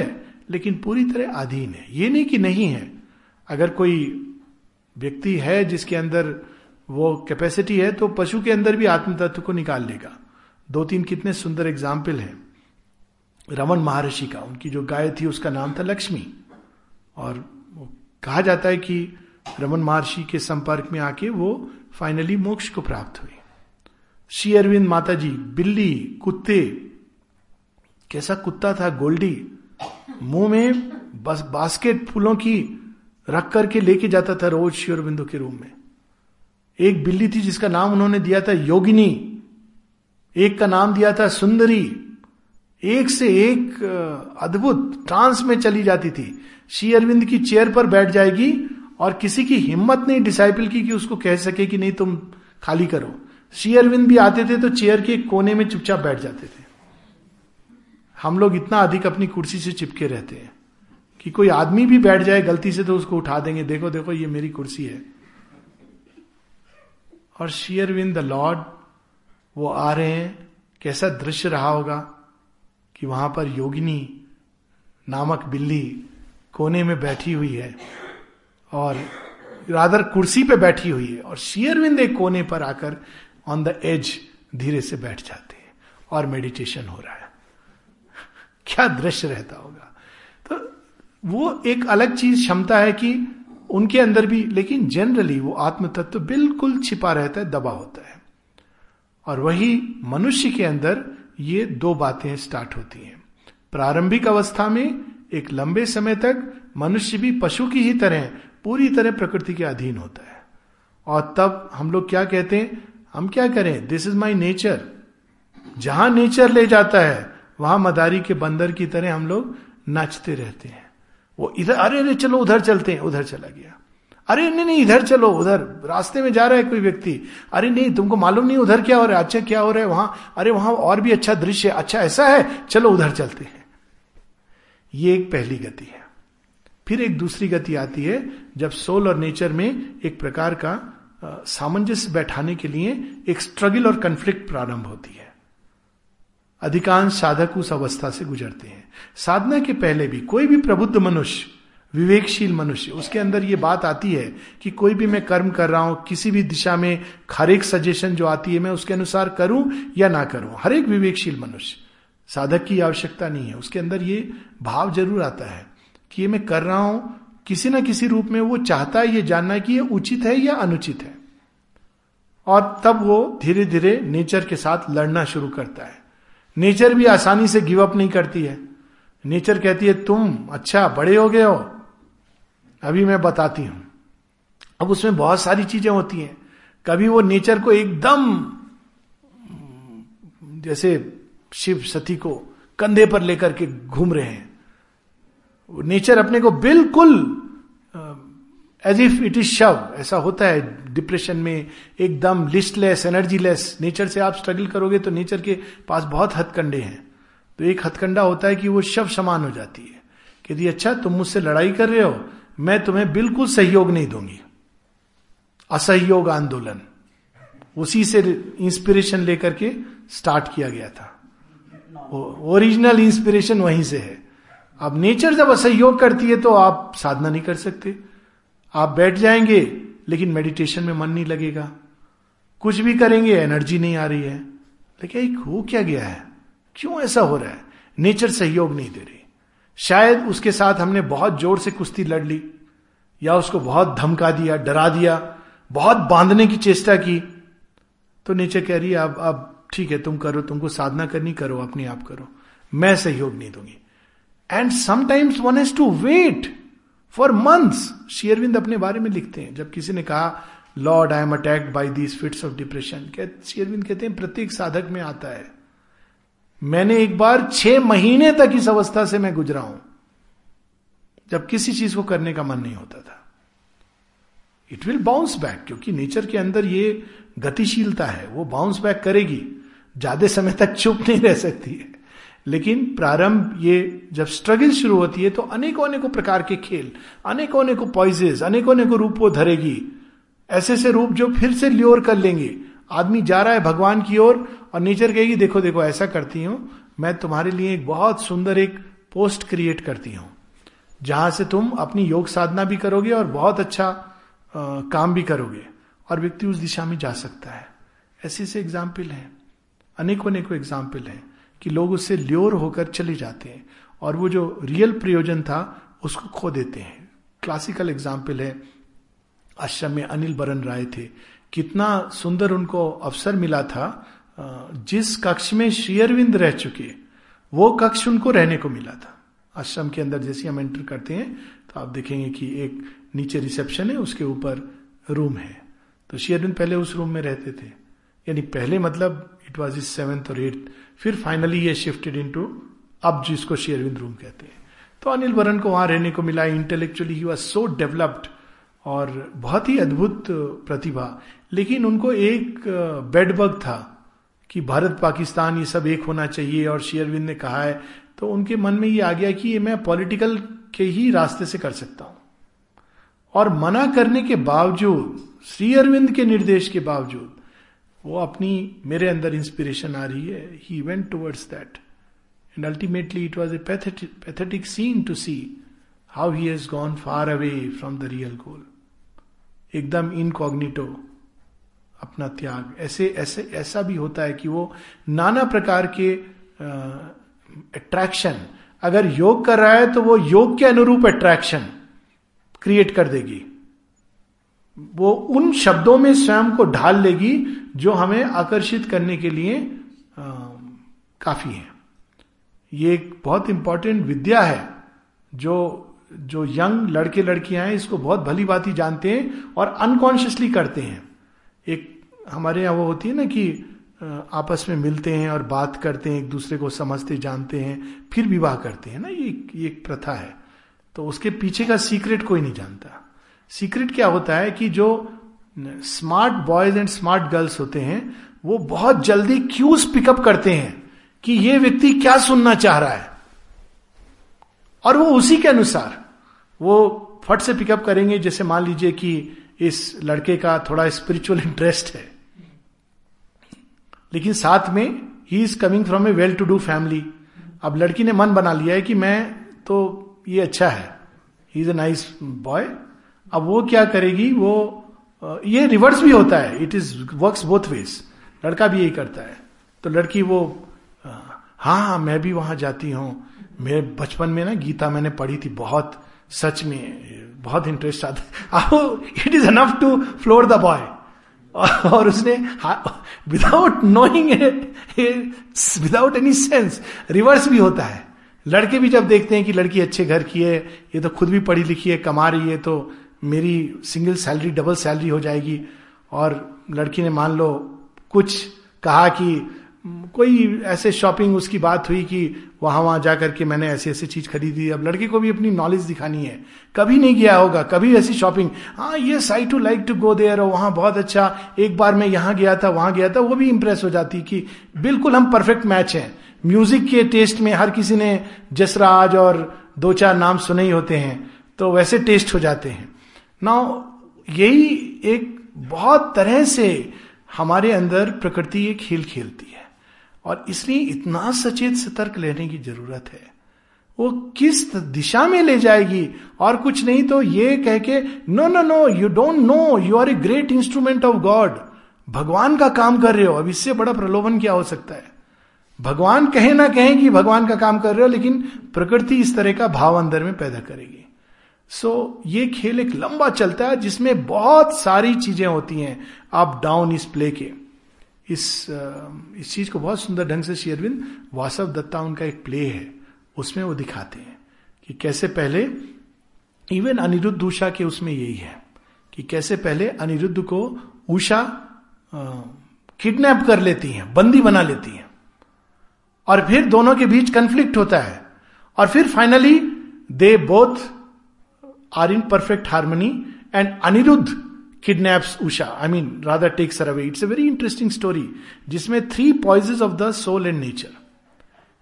लेकिन पूरी तरह अधीन है। ये नहीं कि नहीं है। अगर कोई व्यक्ति है जिसके अंदर वो कैपेसिटी है तो पशु के अंदर भी आत्म तत्व को निकाल लेगा। दो तीन कितने सुंदर एग्ज़ाम्पल है। रमन महर्षि का, उनकी जो गाय थी, उसका नाम था लक्ष्मी। और कहा जाता है कि रमन महर्षि के संपर्क में आके वो फाइनली मोक्ष को प्राप्त हुई श्री अरविंद माता जी बिल्ली, कुत्ते। कैसा कुत्ता था गोल्डी। मुँह में बस बास्केट फूलों की रख करके लेके जाता था रोज श्री बिंदु के रूम में। एक बिल्ली थी जिसका नाम उन्होंने दिया था योगिनी। एक का नाम दिया था सुंदरी। एक से एक अद्भुत ट्रांस में चली जाती थी। श्री अरविंद की चेयर पर बैठ जाएगी और किसी की हिम्मत नहीं, डिसाइपल की कि उसको कह सके कि नहीं, तुम खाली करो। श्री अरविंद भी आते थे तो चेयर के कोने में चुपचाप बैठ जाते थे। हम लोग इतना अधिक अपनी कुर्सी से चिपके रहते हैं कि कोई आदमी भी बैठ जाए, गलती से तो उसको उठा देंगे। देखो देखो, ये मेरी कुर्सी है। और शेयर विन द लॉर्ड वो आ रहे हैं। कैसा दृश्य रहा होगा कि वहाँ पर योगिनी नामक बिल्ली कोने में बैठी हुई है और रादर कुर्सी पे बैठी हुई है। और शेयरविंद एक कोने पर आकर ऑन द एज धीरे से बैठ जाते हैं और मेडिटेशन हो रहा है। क्या दृश्य रहता होगा? तो वो एक अलग चीज़ क्षमता है कि उनके अंदर भी, लेकिन जनरली वो आत्म तत्व बिल्कुल छिपा रहता है, दबा होता है। और वही मनुष्य के अंदर ये दो बातें स्टार्ट होती हैं। प्रारंभिक अवस्था में एक लंबे समय तक मनुष्य भी पशु की ही तरह, पूरी तरह प्रकृति के अधीन होता है। और तब हम लोग क्या कहते हैं? हम क्या करें? दिस इज़ माई नेचर जहाँ नेचर ले जाता है, वहाँ मदारी के बंदर की तरह हम लोग नाचते रहते हैं। वो इधर, अरे अरे, चलो, उधर चलते हैं। उधर चला गया। अरे, नहीं नहीं, इधर चलो, उधर। रास्ते में जा रहा है कोई व्यक्ति। अरे, नहीं, तुमको मालूम नहीं उधर क्या हो रहा है अच्छा क्या हो रहा है, वहाँ। अरे, वहाँ और भी अच्छा दृश्य अच्छा ऐसा है, चलो, उधर चलते हैं। ये एक पहली गति है। फिर एक दूसरी गति आती है, जब सोल और नेचर में एक प्रकार का सामंजस्य बैठाने के लिए एक स्ट्रगल और कंफ्लिक्ट प्रारंभ होती है। अधिकांश साधक उस अवस्था से गुजरते हैं। साधना के पहले भी कोई भी प्रबुद्ध मनुष्य, विवेकशील मनुष्य, उसके अंदर ये बात आती है कि कोई भी मैं कर्म कर रहा हूँ, किसी भी दिशा में हर एक सजेशन जो आती है, मैं उसके अनुसार करूँ या ना करूँ। हर एक विवेकशील मनुष्य, साधक की आवश्यकता नहीं है। उसके अंदर ये भाव ज़रूर आता है कि ये मैं कर रहा हूँ, किसी ना किसी रूप में वो चाहता है, ये जानना कि ये उचित है या अनुचित है। और तब वो धीरे धीरे नेचर के साथ लड़ना शुरू करता है। नेचर भी आसानी से गिव अप नहीं करती है। नेचर कहती है, तुम अच्छा बड़े हो गए हो। अभी मैं बताती हूँ। अब उसमें बहुत सारी चीज़ें होती हैं। कभी वो नेचर को एकदम, जैसे शिव सती को कंधे पर लेकर के घूम रहे हैं। नेचर अपने को बिल्कुल एज इफ़ इट इज़ शव ऐसा होता है डिप्रेशन में, एकदम लिस्टलेस एनर्जीलेस नेचर से आप स्ट्रगल करोगे तो नेचर के पास बहुत हथकंडे हैं। तो एक हथकंडा होता है कि वो शव समान हो जाती है। कहती अच्छा तुम मुझसे लड़ाई कर रहे हो। मैं तुम्हें बिल्कुल सहयोग नहीं दूँगी। असहयोग आंदोलन। उसी से इंस्पिरेशन लेकर के स्टार्ट किया गया था। ओरिजिनल इंस्पिरेशन वहीं से है। अब नेचर जब असहयोग करती है तो आप साधना नहीं कर सकते। आप बैठ जाएँगे, लेकिन मेडिटेशन में मन नहीं लगेगा। कुछ भी करेंगे एनर्जी नहीं आ रही है। लेकिन एक हो क्या गया है? क्यों ऐसा हो रहा है? नेचर सहयोग नहीं दे रही। शायद उसके साथ हमने बहुत ज़ोर से कुश्ती लड़ ली, या उसको बहुत धमका दिया, डरा दिया, बहुत बांधने की चेष्टा की। तो नेचर कह रही है, अब अब ठीक है, तुम करो, तुमको साधना करनी, करो, अपने आप करो। मैं सहयोग नहीं दूँगी। And sometimes one has to wait for months Shri Aurobindo अपने बारे में लिखते हैं। जब किसी ने कहा lord I am attacked by these fits of depression Shri Aurobindo कहते हैं, प्रत्येक साधक में आता है। मैंने एक बार छह महीने तक इस अवस्था से मैं गुजरा हूँ। जब किसी चीज़ को करने का मन नहीं होता था। इट विल बाउंस बैक क्योंकि नेचर के अंदर ये गतिशीलता है। वो बाउंस बैक करेगी। ज़्यादा समय तक चुप नहीं रह सकती है। लेकिन प्रारंभ ये जब स्ट्रगल शुरू होती है तो अनेकों अनेकों प्रकार के खेल अनेकों अनेकों पॉइजेस अनेकों अनेकों रूप वो धरेगी। ऐसे ऐसे रूप जो फिर से ल्योर कर लेंगे। आदमी जा रहा है भगवान की ओर और और नेचर कहेगी देखो देखो ऐसा करती हूँ। मैं तुम्हारे लिए एक बहुत सुंदर एक पोस्ट क्रिएट करती हूँ जहाँ से तुम अपनी योग साधना भी करोगे और बहुत अच्छा आ, काम भी करोगे और व्यक्ति उस दिशा में जा सकता है। ऐसे ऐसे एग्ज़ाम्पल हैं। अनेकों अनेकों एग्ज़ाम्पल हैं। कि लोग उससे ल्योर होकर चले जाते हैं और वो जो रियल प्रयोजन था, उसको खो देते हैं। क्लासिकल एग्ज़ाम्पल है, आश्रम में अनिल बरन राय थे। कितना सुंदर उनको अवसर मिला था जिस कक्ष में श्रीअरविंद रह चुके, वो कक्ष उनको रहने को मिला था। आश्रम के अंदर जैसे हम एंटर करते हैं तो आप देखेंगे कि एक नीचे रिसेप्शन है, उसके ऊपर रूम है। तो शेयरविंद पहले उस रूम में रहते थे। यानी पहले मतलब इट वॉज़ इज़ सेवेंथ और एट्थ फिर फाइनली ये शिफ्टेड इन टू अब जिसको शेयरविंद रूम कहते हैं। तो अनिल वरन को वहाँ रहने को मिला। Intellectually he was so developed और बहुत ही अद्भुत प्रतिभा। लेकिन उनको एक बेडबग था कि भारत, पाकिस्तान ये सब एक होना चाहिए और शेयरविंद ने कहा है। तो उनके मन में ये आ गया कि ये मैं पॉलिटिकल के ही रास्ते से कर सकता हूँ। और मना करने के बावजूद श्री अरविंद के निर्देश के बावजूद वो अपनी, मेरे अंदर इंस्पिरेशन आ रही है। He went towards that and ultimately it was a pathetic scene to see how he has gone far away from the real goal एकदम इनकॉग्निटो अपना त्याग। ऐसे ऐसे, ऐसा भी होता है कि वो नाना प्रकार के अट्रैक्शन अगर योग कर रहा है तो वो योग के अनुरूप अट्रैक्शन क्रिएट कर देगी। वो उन शब्दों में स्वयं को ढाल लेगी जो हमें आकर्षित करने के लिए आ, काफ़ी है। ये एक बहुत इंपॉर्टेंट विद्या है जो जो यंग लड़के लड़कियाँ हैं इसको बहुत भली बात ही जानते हैं और अनकॉन्शियसली करते हैं। एक हमारे यहाँ वो होती है ना कि आपस में मिलते हैं और बात करते हैं एक दूसरे को समझते जानते हैं फिर विवाह करते हैं ना ये ये एक प्रथा है। तो उसके पीछे का सीक्रेट कोई नहीं जानता। सीक्रेट क्या होता है कि जो smart boys and smart girls होते हैं, वो बहुत जल्दी क्यूज पिकअप करते हैं कि ये व्यक्ति क्या सुनना चाह रहा है। और वो उसी के अनुसार वो फट से पिकअप करेंगे। जैसे मान लीजिए कि इस लड़के का थोड़ा स्पिरिचुअल इंटरेस्ट है। लेकिन साथ में he is coming from a well to do family अब लड़की ने मन बना लिया है कि मैं तो ये अच्छा है। He is a nice boy अब वो क्या करेगी? वो ये रिवर्स भी होता है। It is work both ways लड़का भी यही करता है। तो लड़की वो हाँ मैं भी वहाँ जाती हूँ। मेरे बचपन में ना गीता मैंने पढ़ी थी बहुत, सच में, बहुत इंटरेस्ट आता है। It is enough to floor the boy और उसने without knowing without any sense reverse भी होता है। लड़के भी जब देखते हैं कि लड़की अच्छे घर की है, ये तो खुद भी पढ़ी लिखी है, कमा रही है तो मेरी सिंगल सैलरी डबल सैलरी हो जाएगी और लड़की ने मान लो कुछ कहा कि कोई ऐसे शॉपिंग उसकी बात हुई कि वहाँ वहाँ जाकर के मैंने ऐसी ऐसी चीज़ खरीदी। अब लड़के को भी अपनी नॉलेज दिखानी है। कभी नहीं गया होगा, कभी ऐसी शॉपिंग हाँ ये I too like to go there और वहाँ बहुत अच्छा एक बार मैं यहाँ गया था, वहाँ गया था, वो भी इंप्रेस हो जाती कि बिल्कुल हम परफेक्ट मैच हैं। म्यूज़िक के टेस्ट में हर किसी ने जसराज और दो चार नाम सुने ही होते हैं तो वैसे टेस्ट हो जाते हैं। ना यही एक बहुत तरह से हमारे अंदर प्रकृति एक खेल खेलती है। और इसलिए इतना सचेत सतर्क लेने की ज़रूरत है। वो किस दिशा में ले जाएगी? और कुछ नहीं तो ये कह के no no no you don't know you are a great instrument of God भगवान का काम कर रहे हो। अब इससे बड़ा प्रलोभन क्या हो सकता है? भगवान कहे ना कहें कि भगवान का काम कर रहे हो, लेकिन प्रकृति इस तरह का भाव अंदर में पैदा करेगी। सो so, ये खेल एक लंबा चलता है जिसमें बहुत सारी चीज़ें होती हैं। अप डाउन इस प्ले के। इस इस चीज़ को बहुत सुंदर ढंग से शेयरविंद वासव दत्ता उनका एक प्ले है। उसमें वो दिखाते हैं कि कैसे पहले इवन अनिरुद्ध उषा के उसमें यही है कि कैसे पहले अनिरुद्ध को उषा किडनैप कर लेती हैं बंदी बना लेती हैं। और फिर दोनों के बीच कंफ्लिक्ट होता है। और फिर finally they both are in perfect harmony and Aniruddha kidnaps Usha I mean Radha takes her away it's a very interesting story जिसमें three poises of the soul and nature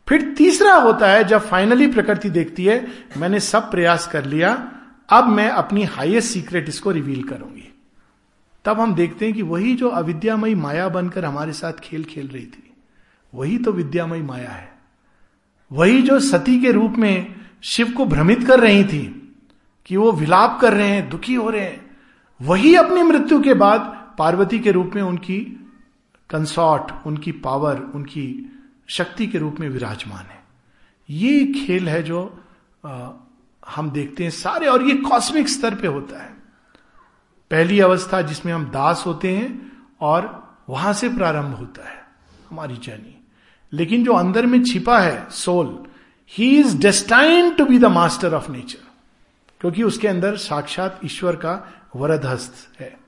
फिर तीसरा होता है, जब फाइनली प्रकृति देखती है, मैंने सब प्रयास कर लिया, अब मैं अपनी हाईएस्ट सीक्रेट इसको रिवील करूँगी। तब हम देखते हैं कि वही जो अविद्यामयी माया बनकर हमारे साथ खेल खेल रही थी, वही तो विद्यामयी माया है। वही जो सती के रूप में शिव को भ्रमित कर रही थी कि वो विलाप कर रहे हैं दुखी हो रहे हैं। वही अपनी मृत्यु के बाद पार्वती के रूप में उनकी कंसॉर्ट उनकी पावर उनकी शक्ति के रूप में विराजमान है। ये खेल है जो आ, हम देखते हैं सारे और ये कॉस्मिक स्तर पे होता है। पहली अवस्था जिसमें हम दास होते हैं और वहाँ से प्रारंभ होता है हमारी जर्नी लेकिन जो अंदर में छिपा है soul he is destined to be the master of nature क्योंकि उसके अंदर साक्षात ईश्वर का वरद हस्त है।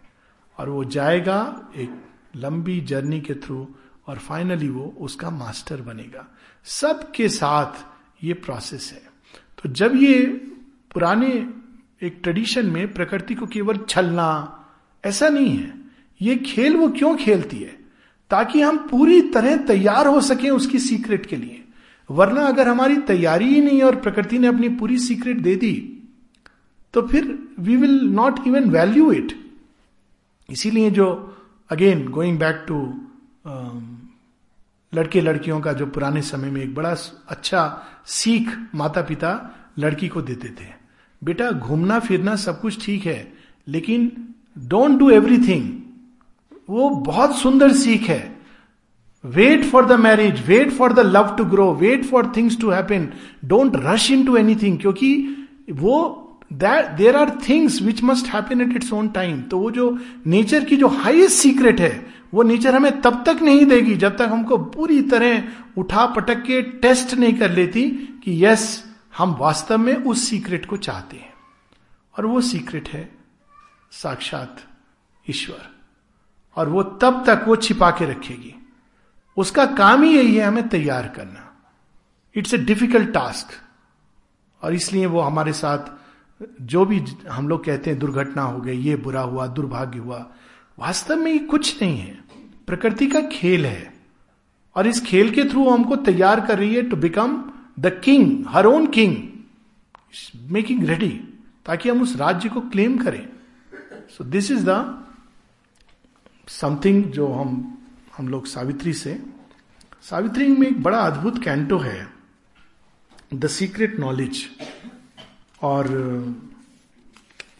और वो जाएगा एक लंबी जर्नी के थ्रू और फाइनली वो उसका मास्टर बनेगा। सबके साथ ये प्रोसेस है। तो जब ये पुराने एक ट्रेडिशन में प्रकृति को केवल छलना, ऐसा नहीं है। ये खेल वो क्यों खेलती है? ताकि हम पूरी तरह तैयार हो सके उसकी सीक्रेट के लिए। वरना अगर हमारी तैयारी ही नहीं और प्रकृति ने अपनी पूरी सीक्रेट दे दी तो फिर we will not even value it इसीलिए जो अगेन गोइंग बैक टू लड़के लड़कियों का जो पुराने समय में एक बड़ा अच्छा सीख माता पिता लड़की को देते थे। बेटा, घूमना फिरना सब कुछ ठीक है, लेकिन डोंट डू एवरीथिंग वो बहुत सुंदर सीख है। Wait for the marriage wait for the love to grow wait for things to happen don't rush into anything क्योंकि वो that there are things which must happen at its own time तो वो जो नेचर की जो highest secret है, वो nature हमें तब तक नहीं देगी जब तक हमको पूरी तरह उठा पटक के टेस्ट नहीं कर लेती कि यस हम वास्तव में उस सीक्रेट को चाहते हैं। और वो सीक्रेट है साक्षात ईश्वर। और वो तब तक वो छिपा के रखेगी। उसका काम ही यही है हमें तैयार करना। इट्स ए डिफ़िकल्ट टास्क और इसलिए वो हमारे साथ जो भी हम लोग कहते हैं दुर्घटना हो गई, ये बुरा हुआ, दुर्भाग्य हुआ, वास्तव में ये कुछ नहीं है। प्रकृति का खेल है। और इस खेल के थ्रू हमको तैयार कर रही है to become the king her own king making ready ताकि हम उस राज्य को क्लेम करें। So this is the something जो हम हम लोग सावित्री से। सावित्री में एक बड़ा अद्भुत कैंटो है द सीक्रेट नॉलेज और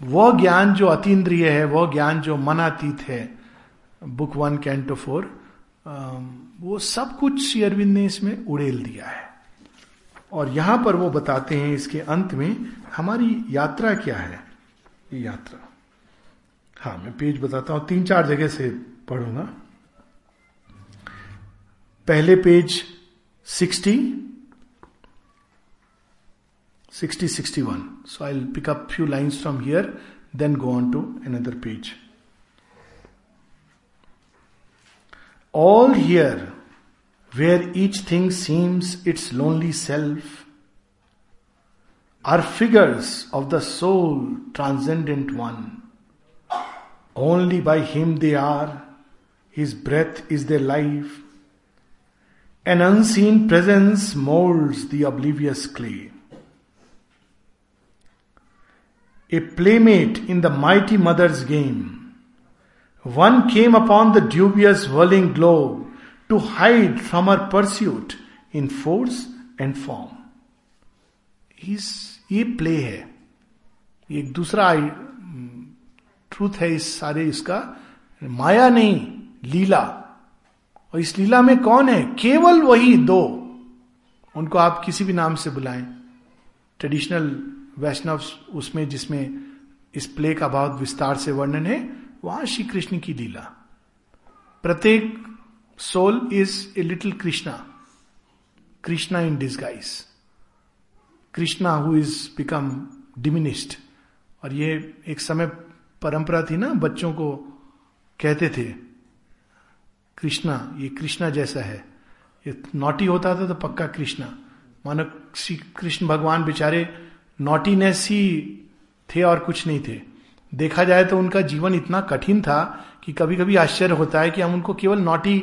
वह ज्ञान जो अतीन्द्रिय है वह ज्ञान जो मनातीत है, बुक वन, कैंटो फोर वो सब कुछ श्री अरविंद ने इसमें उड़ेल दिया है। और यहाँ पर वो बताते हैं इसके अंत में, हमारी यात्रा क्या है? ये यात्रा। हाँ मैं पेज बताता हूँ, तीन चार जगह से पढ़ूँगा। पहले page sixty 60 61 so i'll pick up few lines from here then go on to another page all here where each thing seems its lonely self, are figures of the soul transcendent one. Only by him they are, his breath is their life. An unseen presence molds the oblivious clay. A playmate in the mighty mother's game. One came upon the dubious whirling globe to hide from her pursuit in force and form. ये play है एक दूसरा truth है इस सारे इसका माया नहीं लीला और इस लीला में कौन है केवल वही दो उनको आप किसी भी नाम से बुलाएँ ट्रेडिशनल वैष्णव उसमें जिसमें इस प्ले का बहुत विस्तार से वर्णन है, वहाँ श्री कृष्ण की लीला। प्रत्येक soul is a little Krishna Krishna in disguise Krishna who is become diminished और ये एक समय परंपरा थी ना, बच्चों को कहते थे, कृष्णा, ये कृष्णा जैसा है। ये नोटी होता था तो पक्का कृष्णा। मानो श्री कृष्ण भगवान बेचारे नोटीनेस ही थे और कुछ नहीं थे। देखा जाए तो उनका जीवन इतना कठिन था कि कभी कभी आश्चर्य होता है कि हम उनको केवल नोटी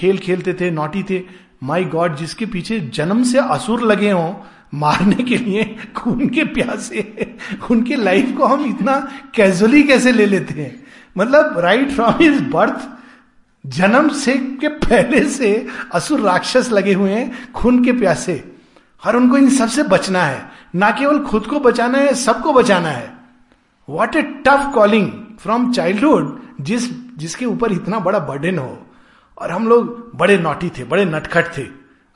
खेल खेलते थे, नोटी थे। माई गॉड जिसके पीछे जन्म से असुर लगे हों, मारने के लिए खून के प्यासे, उनके लाइफ को हम इतना कैजुअली कैसे ले लेते हैं? मतलब राइट फ्रॉम हिज बर्थ जन्म से के पहले से असुर राक्षस लगे हुए हैं, खून के प्यासे। और उनको इन सबसे बचना है। ना केवल खुद को बचाना है, सबको बचाना है। What a tough calling from childhood जिस, जिसके ऊपर इतना बड़ा बर्डन हो। और हम लोग बड़े नोटी थे, बड़े नटखट थे।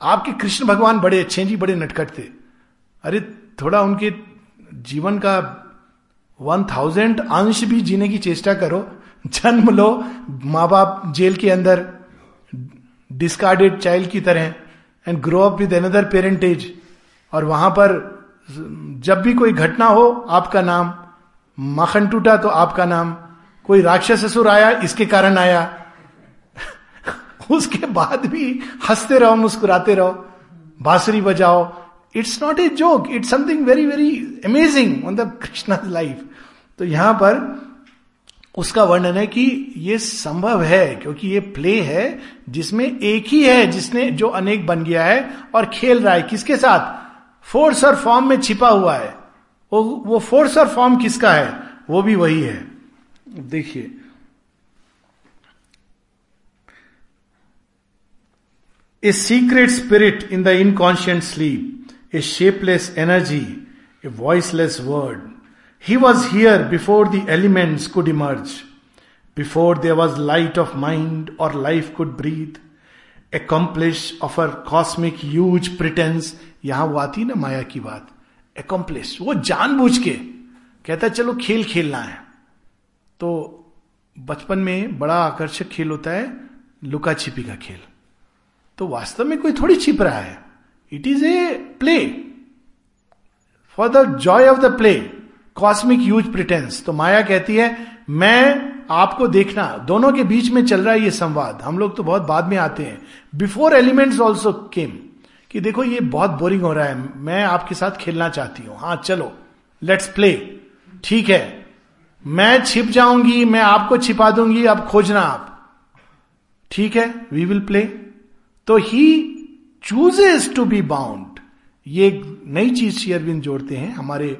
आपके कृष्ण भगवान बड़े अच्छे जी, बड़े नटखट थे। अरे, थोड़ा उनके जीवन का वन थाउज़ेंड अंश भी जीने की चेष्टा करो। जन्म लो माँ बाप जेल के अंदर डिस्कार्डेड चाइल्ड की तरह and grow up with another parentage और वहाँ पर जब भी कोई घटना हो, आपका नाम माखन टूटा तो आपका नाम। कोई राक्षस असुर आया, इसके कारण आया। उसके बाद भी हँसते रहो, मुस्कुराते रहो, बांसुरी बजाओ। It's not a joke it's something very very amazing on the Krishna life तो यहाँ पर उसका वर्णन है कि ये संभव है, क्योंकि ये प्ले है जिसमें एक ही है जिसने, जो अनेक बन गया है और खेल रहा है। किसके साथ? फोर्स और फॉर्म में छिपा हुआ है। वो वो फोर्स और फॉर्म किसका है? वो भी वही है। देखिए। A secret spirit in the inconscient sleep a shapeless energy a voiceless word he was here before the elements could emerge before there was light of mind और life could breathe Accomplish of her cosmic huge pretense. यहाँ वो आती ना माया की बात accomplish वो जानबूझ के कहता चलो खेल खेलना है। तो बचपन में बड़ा आकर्षक खेल होता है लुका छिपी का खेल। तो वास्तव में कोई थोड़ी छिप रहा है। It is a play for the joy of the play cosmic use pretence तो माया कहती है, मैं आपको देखना, दोनों के बीच में चल रहा है ये संवाद. हम लोग तो बहुत बाद में आते हैं। बिफोर एलिमेंट्स ऑल्सो केम कि देखो ये बहुत बोरिंग हो रहा है, मैं आपके साथ खेलना चाहती हूँ। हाँ चलो लेट्स प्ले ठीक है। मैं छिप जाऊँगी, मैं आपको छिपा दूँगी अब खोजना आप। ठीक है वी विल प्ले तो he chooses to be bound ये एक नई चीज़ शेयरविंद जोड़ते हैं, हमारे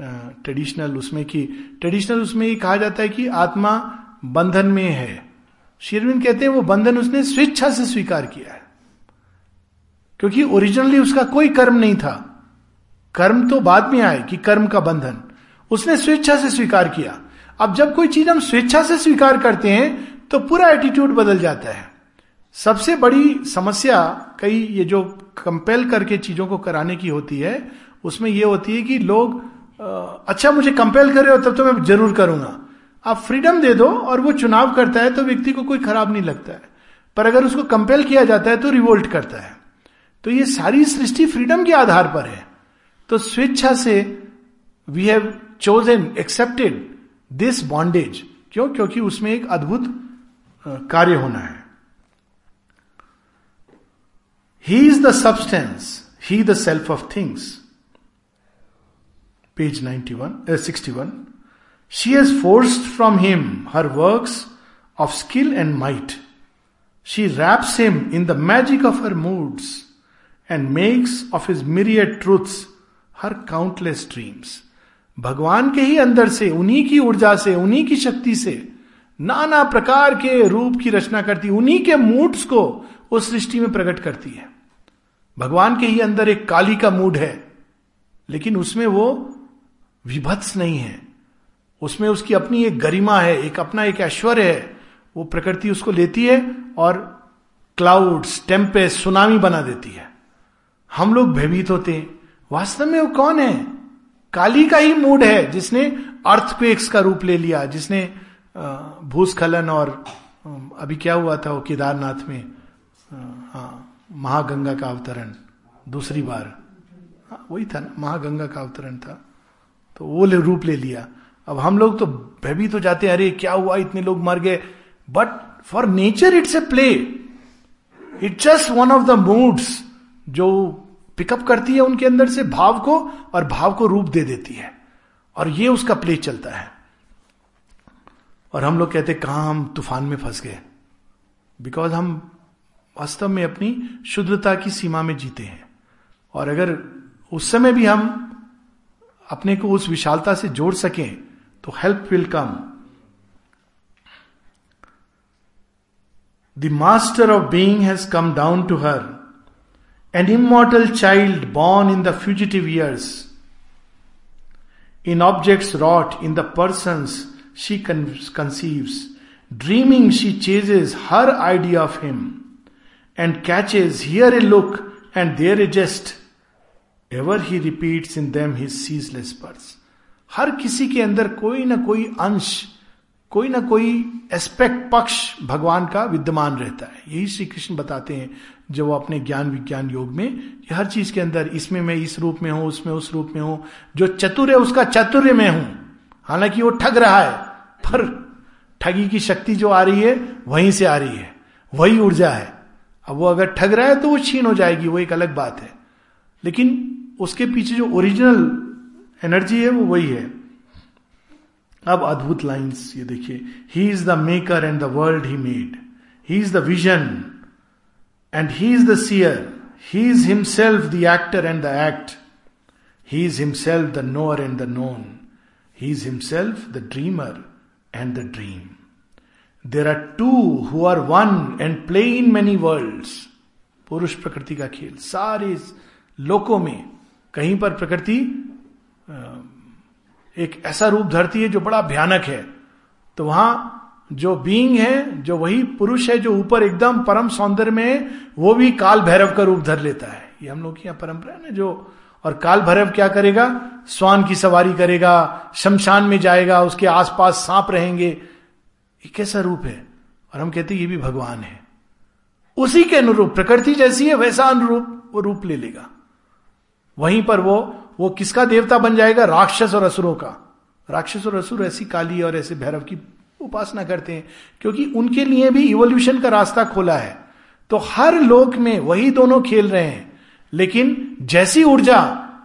ट्रेडिशनल उसमें की ट्रेडिशनल उसमें ये कहा जाता है कि आत्मा बंधन में है। शेरविंद कहते हैं वो बंधन उसने स्वेच्छा से स्वीकार किया है। क्योंकि ओरिजिनली उसका कोई कर्म नहीं था। कर्म तो बाद में आए कि कर्म का बंधन। उसने स्वेच्छा से स्वीकार किया। अब जब कोई चीज़ हम स्वेच्छा से स्वीकार करते हैं तो पूरा एटीट्यूड बदल जाता है। सबसे बड़ी समस्या कई ये जो कंपेल करके चीज़ों को कराने की होती है, उसमें यह होती है कि लोग अच्छा मुझे कंपेल कर रहे हो, तब तो मैं ज़रूर करूँगा। आप फ्रीडम दे दो और वो चुनाव करता है तो व्यक्ति को कोई खराब नहीं लगता है। पर अगर उसको कंपेल किया जाता है तो रिवोल्ट करता है। तो ये सारी सृष्टि फ्रीडम के आधार पर है। तो स्वेच्छा से we have chosen accepted this bondage क्यों? क्योंकि उसमें एक अद्भुत कार्य होना है। He is the substance he the self of things page ninety one sixty one she has forced from him her works of skill and might she wraps him in the magic of her moods and makes of his myriad truths her countless dreams भगवान के ही अंदर से, उन्हीं की ऊर्जा से, उन्हीं की शक्ति से, नाना प्रकार के रूप की रचना करती, उन्हीं के मूड्स को उस सृष्टि में प्रकट करती है। भगवान के ही अंदर एक काली का मूड है, लेकिन उसमें वो विभत्स नहीं है। उसमें उसकी अपनी एक गरिमा है, एक अपना एक ऐश्वर्य है। वो प्रकृति उसको लेती है और क्लाउड्स टेम्पे सुनामी बना देती है। हम लोग भयभीत होते हैं। वास्तव में वो कौन है? काली का ही मूड है, जिसने अर्थक्वेक्स का रूप ले लिया, जिसने भूस्खलन और अभी क्या हुआ था वो केदारनाथ में? हाँ महागंगा का अवतरण, दूसरी बार। हाँ वही था ना, महागंगा का अवतरण था। तो वो ले रूप ले लिया। अब हम लोग तो भयभीत हो जाते हैं, अरे, क्या हुआ? इतने लोग मर गए। But for nature it's a play it just one of the moods जो पिकअप करती है उनके अंदर से भाव को और भाव को रूप दे देती है। और ये उसका प्ले चलता है। और हम लोग कहते कहा हम तूफ़ान में फंस गए। बिकॉज़ हम वास्तव में अपनी शुद्धता की सीमा में जीते हैं। और अगर उस समय भी हम अपने को उस विशालता से जोड़ सकें तो help will come the master of being has come down to her an immortal child born in the fugitive years. In objects wrought in the persons she con- conceives, dreaming she chases her idea of him and catches here a look and there a jest. He he in them his ceaseless purse. हर किसी के अंदर कोई ना कोई अंश, कोई ना कोई एस्पेक्ट पक्ष भगवान का विद्यमान रहता है यही श्री कृष्ण बताते हैं, जब वो अपने ज्ञान विज्ञान योग में, कि हर चीज़ के अंदर इसमें मैं इस रूप में हूँ, उसमें उस रूप में हूँ, जो चतुर है उसका चतुर्य में हूँ हालाँकि वो ठग रहा है, पर ठगी की शक्ति जो आ रही है, वहीं से आ रही है, वही ऊर्जा है अब वो अगर ठग रहा है तो वो छीन हो जाएगी, वो एक अलग बात है लेकिन उसके पीछे जो ओरिजिनल एनर्जी है, वो वही है। अब अद्भुत लाइंस ये देखिए। He is the maker and the world he made he is the vision and he is the seer he is himself the actor and the act he is himself the knower and the known he is himself the dreamer and the dream there are two who are one and play in many world पुरुष प्रकृति का खेल सारे लोकों में कहीं पर प्रकृति एक ऐसा रूप धरती है जो बड़ा भयानक है। तो वहाँ जो बीइंग है, जो वही पुरुष है, जो ऊपर एकदम परम सौंदर्य में वो भी काल भैरव का रूप धर लेता है। ये हम लोग की यहाँ परंपरा है ना, जो और काल भैरव क्या करेगा? स्वान की सवारी करेगा, शमशान में जाएगा, उसके आसपास सांप रहेंगे। ये कैसा रूप है? और हम कहते हैं, ये भी भगवान है। उसी के अनुरूप, प्रकृति जैसी है, वैसा अनुरूप वो रूप ले लेगा। वहीं पर वो वो किसका देवता बन जाएगा? राक्षस और असुरों का। राक्षस और असुर ऐसी काली और ऐसे भैरव की उपासना करते हैं, क्योंकि उनके लिए भी इवोल्यूशन का रास्ता खोला है। तो हर लोक में वही दोनों खेल रहे हैं, लेकिन जैसी ऊर्जा,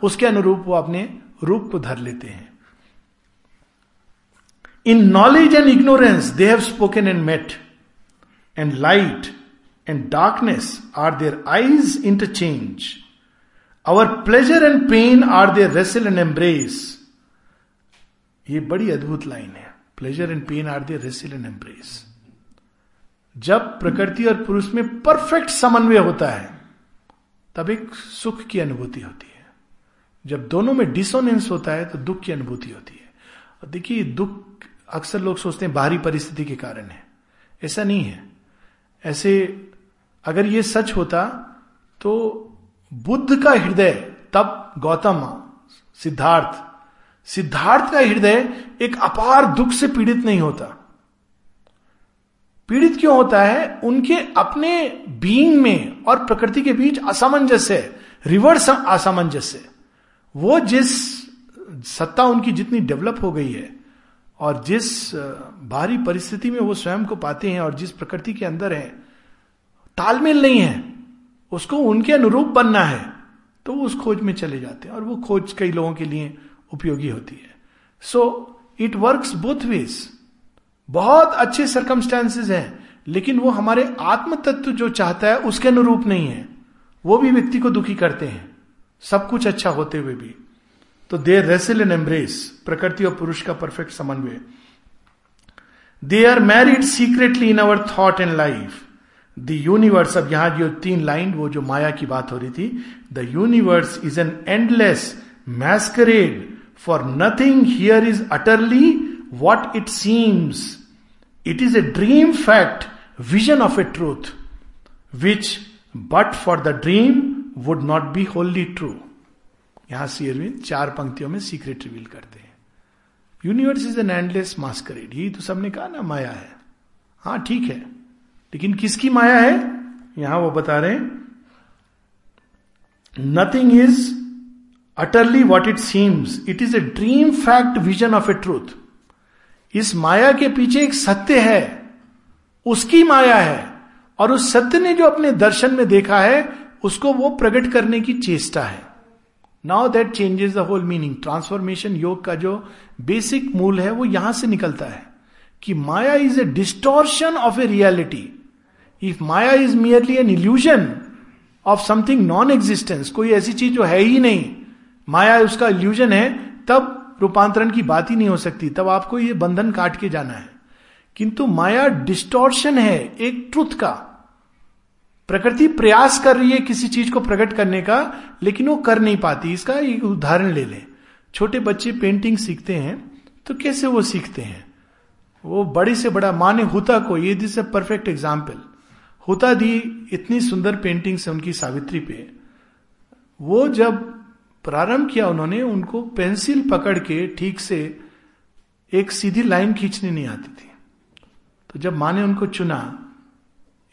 उसके अनुरूप वो अपने रूप को धर लेते हैं। In knowledge and ignorance they have spoken and met and light and darkness are their eyes interchange our pleasure and pain are their wrestle and embrace ये बड़ी अद्भुत लाइन है। Pleasure and pain are they wrestle and embrace जब प्रकृति और पुरुष में perfect समन्वय होता है, तब एक सुख की अनुभूति होती है। जब दोनों में डिसोनेंस होता है तो दुख की अनुभूति होती है। और देखिए, दुख अक्सर लोग सोचते हैं बाहरी परिस्थिति के कारण है। ऐसा नहीं है। ऐसे अगर ये सच होता तो बुद्ध का हृदय, तब गौतम, सिद्धार्थ। सिद्धार्थ का हृदय एक अपार दुख से पीड़ित नहीं होता। पीड़ित क्यों होता है? उनके अपने बीइंग में और प्रकृति के बीच असामंजस्य रिवर्स असामंजस्य वो जिस सत्ता उनकी जितनी डेवलप हो गई है, और जिस बाहरी परिस्थिति में वो स्वयं को पाते हैं और जिस प्रकृति के अंदर है, तालमेल नहीं है। उसको उनके अनुरूप बनना है तो उस खोज में चले जाते हैं। और वो खोज कई लोगों के लिए उपयोगी होती है। So it work both ways बहुत अच्छे सरकमस्टांसेस हैं, लेकिन वो हमारे आत्म तत्व जो चाहता है, उसके अनुरूप नहीं है। वो भी व्यक्ति को दुखी करते हैं, सब कुछ अच्छा होते हुए भी। तो देर रेसिल एंड एम्ब्रेस प्रकृति और पुरुष का परफेक्ट समन्वय। They are married secretly in our thought and life the universe अब यहाँ जो तीन लाइन, वो जो माया की बात हो रही थी the universe is an endless masquerade for nothing here is utterly what it seems it is a dream fact vision of a truth which but for the dream would not be wholly true यहाँ सी अरविंद चार पंक्तियों में secret reveal करते हैं। Universe is an endless masquerade यही तो सबने कहा ना, माया है। हाँ ठीक है। लेकिन किसकी माया है? यहाँ वो बता रहे हैं। Nothing is utterly what it seems it is a dream fact vision of a truth इस माया के पीछे एक सत्य है। उसकी माया है। और उस सत्य ने जो अपने दर्शन में देखा है, उसको वो प्रकट करने की चेष्टा है। Now that changes the whole meaning transformation yoga का जो बेसिक मूल है, वो यहाँ से निकलता है कि maya is a distortion of a reality if maya is merely an illusion of something non existence कोई ऐसी चीज़ जो है ही नहीं माया उसका इल्यूजन है, तब रूपांतरण की बात ही नहीं हो सकती, तब आपको ये बंधन काट के जाना है। किंतु माया डिस्टोर्शन है, एक ट्रुथ का। प्रकृति प्रयास कर रही है किसी चीज़ को प्रकट करने का, लेकिन वो कर नहीं पाती, इसका एक उदाहरण ले लें। छोटे बच्चे पेंटिंग सीखते हैं तो कैसे वो सीखते हैं? वो बड़ी से बड़ा माने हुता को, ये दिस ए परफेक्ट एग्ज़ाम्पल हुता दी इतनी सुंदर पेंटिंग से उनकी सावित्री पे। वो जब प्रारंभ किया उन्होंने, उनको पेंसिल पकड़ के ठीक से एक सीधी लाइन खींचनी नहीं आती थी। तो जब माँ ने उनको चुना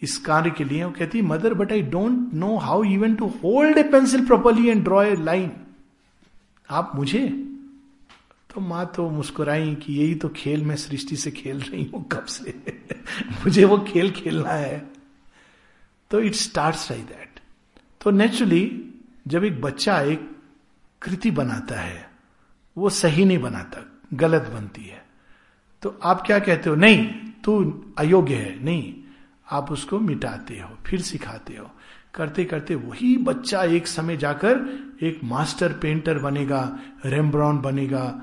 इस कार्य के लिए, वो कहती, mother but I don't know how even to hold a pencil properly and draw a line आप मुझे? तो माँ तो मुस्कुराई कि यही तो खेल मैं सृष्टि से खेल रही हूँ, कब से? मुझे वो खेल खेलना है। तो इट स्टार्ट लाइक दैट तो नेचुरली जब एक बच्चा एक कृति बनाता है, वो सही नहीं बनाता, गलत बनती है। तो आप क्या कहते हो? नहीं, तू अयोग्य है। नहीं, आप उसको मिटाते हो, फिर सिखाते हो। करते करते वही बच्चा एक समय जाकर एक मास्टर पेंटर बनेगा रेमब्रॉन बनेगा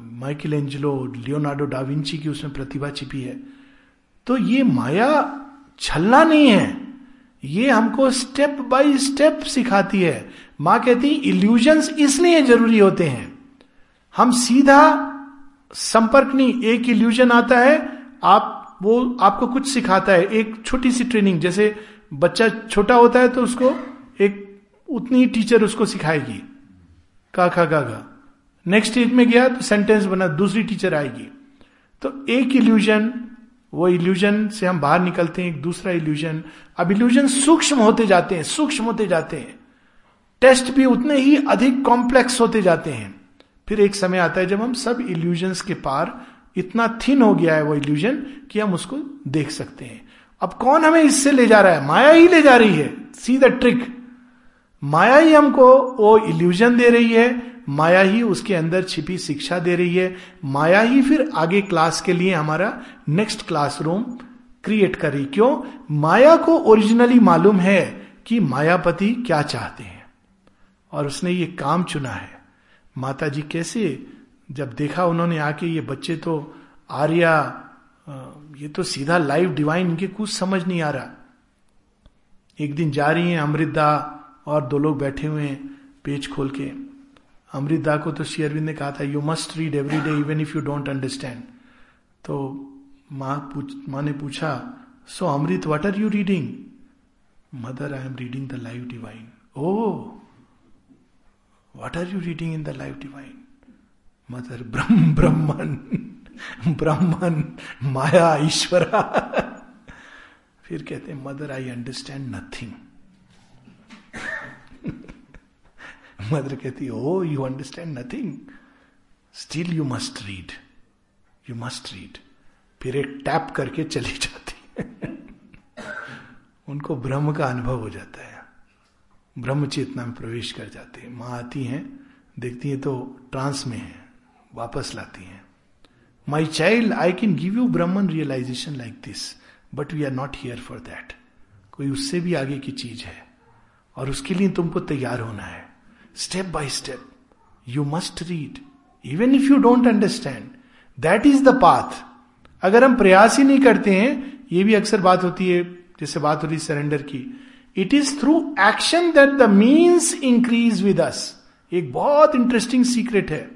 माइकल एंजलो लियोनार्डो डाविंची की उसमें प्रतिभा छिपी है। तो ये माया छलना नहीं है। ये हमको स्टेप बाय स्टेप सिखाती है। माँ कहती इल्यूजन्स इसलिए ज़रूरी होते हैं। हम सीधा संपर्क नहीं, एक इल्यूजन आता है, आप वो आपको कुछ सिखाता है। एक छोटी सी ट्रेनिंग जैसे बच्चा छोटा होता है तो उसको एक उतनी टीचर उसको सिखाएगी। का खा गा गा नेक्स्ट स्टेज में गया तो सेंटेंस बना, दूसरी टीचर आएगी। तो एक इल्यूजन वो इल्यूजन से हम बाहर निकलते हैं, एक दूसरा इल्यूजन अब इल्यूजन सूक्ष्म होते जाते हैं, सूक्ष्म होते जाते हैं। टेस्ट भी उतने ही अधिक कॉम्प्लेक्स होते जाते हैं। फिर एक समय आता है जब हम सब इल्यूजन्स के पार, इतना थिन हो गया है वो इल्यूजन कि हम उसको देख सकते हैं। अब कौन हमें इससे ले जा रहा है? माया ही ले जा रही है। सी द ट्रिक माया ही हमको वो इल्यूजन दे रही है माया ही उसके अंदर छिपी शिक्षा दे रही है। माया ही फिर आगे क्लास के लिए हमारा नेक्स्ट क्लासरूम क्रिएट कर रही क्यों? माया को ओरिजिनली मालूम है कि मायापति क्या चाहते हैं। और उसने ये काम चुना है। माता जी कैसे? जब देखा उन्होंने आके ये बच्चे तो आर्या ये तो सीधा लाइव डिवाइन इनके कुछ समझ नहीं आ रहा। एक दिन जा रही हैं अमृतदा और दो लोग बैठे हुए हैं पेज खोल के। अमृतदा को तो श्री अरविंद ने कहा था you must read every day even if you don't understand तो माँ पूछ, माँ ने पूछा so Amrit what are you reading mother I am reading the life divine oh what are you reading in the life divine mother Brahm Brahman Brahmin maya Ishwara फिर कहते mother I understand nothing mother कहती ओ you understand nothing still you must read you must read फिर एक tap करके चली जाती उनको ब्रह्म का अनुभव हो जाता है। ब्रह्म चेतना में प्रवेश कर जाते हैं। माँ आती हैं, देखती हैं तो ट्रांस में है, वापस लाती हैं। My child I can give you Brahman realization like this but we are not here for that कोई उससे भी आगे की चीज़ है और उसके लिए तुमको तैयार होना है। Step by step you must read even if you don't understand that is the path अगर हम प्रयास ही नहीं करते हैं, ये भी अक्सर बात होती है, जैसे बात हो रही सरेंडर की। It is through action that the means increase with us एक बहुत इंटरेस्टिंग सीक्रेट है।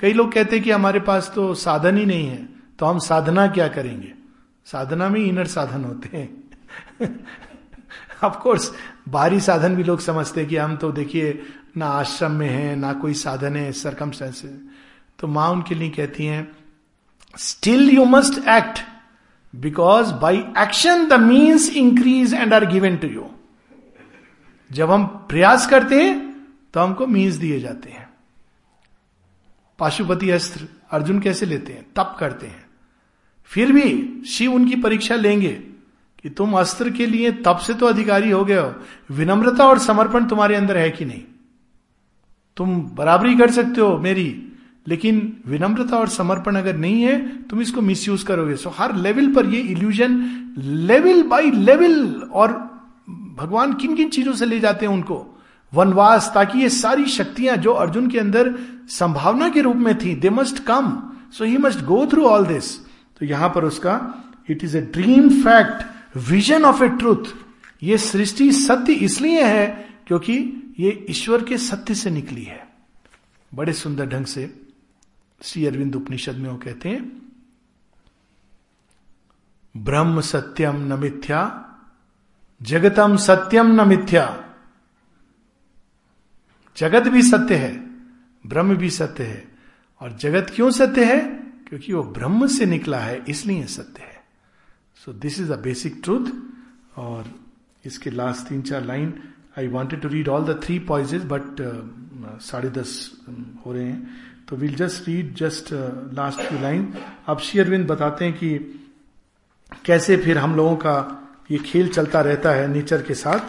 कई लोग कहते हैं कि हमारे पास तो साधन ही नहीं है तो हम साधना क्या करेंगे? साधना में इनर साधन होते हैं। ऑफ़ कोर्स बाहरी साधन भी लोग समझते हैं कि हम तो देखिए ना आश्रम में है, ना कोई साधन है सरकमस्टेंसेस तो माँ उनके लिए कहती हैं still you must act because by action the means increase and are given to you जब हम प्रयास करते हैं तो हमको मीन्स दिए जाते हैं। पाशुपति अस्त्र अर्जुन कैसे लेते हैं? तप करते हैं। फिर भी शिव उनकी परीक्षा लेंगे कि तुम अस्त्र के लिए तप से तो अधिकारी हो गए हो। विनम्रता और समर्पण तुम्हारे अंदर है कि नहीं? तुम बराबरी कर सकते हो मेरी, लेकिन विनम्रता और समर्पण अगर नहीं है, तुम इसको मिसयूज करोगे। सो हर लेवल पर ये इल्यूजन लेवल बाय लेवल और भगवान किन किन चीज़ों से ले जाते हैं उनको? वनवास, ताकि ये सारी शक्तियाँ जो अर्जुन के अंदर संभावना के रूप में थी they must come so he must go through all this तो यहाँ पर उसका it is a dream fact vision of a truth ये सृष्टि सत्य इसलिए है क्योंकि ये ईश्वर के सत्य से निकली है। बड़े सुंदर ढंग से श्री अरविंद उपनिषद में वो कहते हैं, ब्रह्म सत्यम न मिथ्या, जगतम सत्यम न मिथ्या। जगत भी सत्य है, ब्रह्म भी सत्य है। और जगत क्यों सत्य है? क्योंकि वो ब्रह्म से निकला है, इसलिए सत्य है। So this is a basic truth और इसके लास्ट तीन चार line I wanted to read all the three pages but साढ़े दस हो रहे हैं। तो will just read just last few line अब शेयरविंद बताते हैं कि कैसे फिर हम लोगों का ये खेल चलता रहता है नेचर के साथ।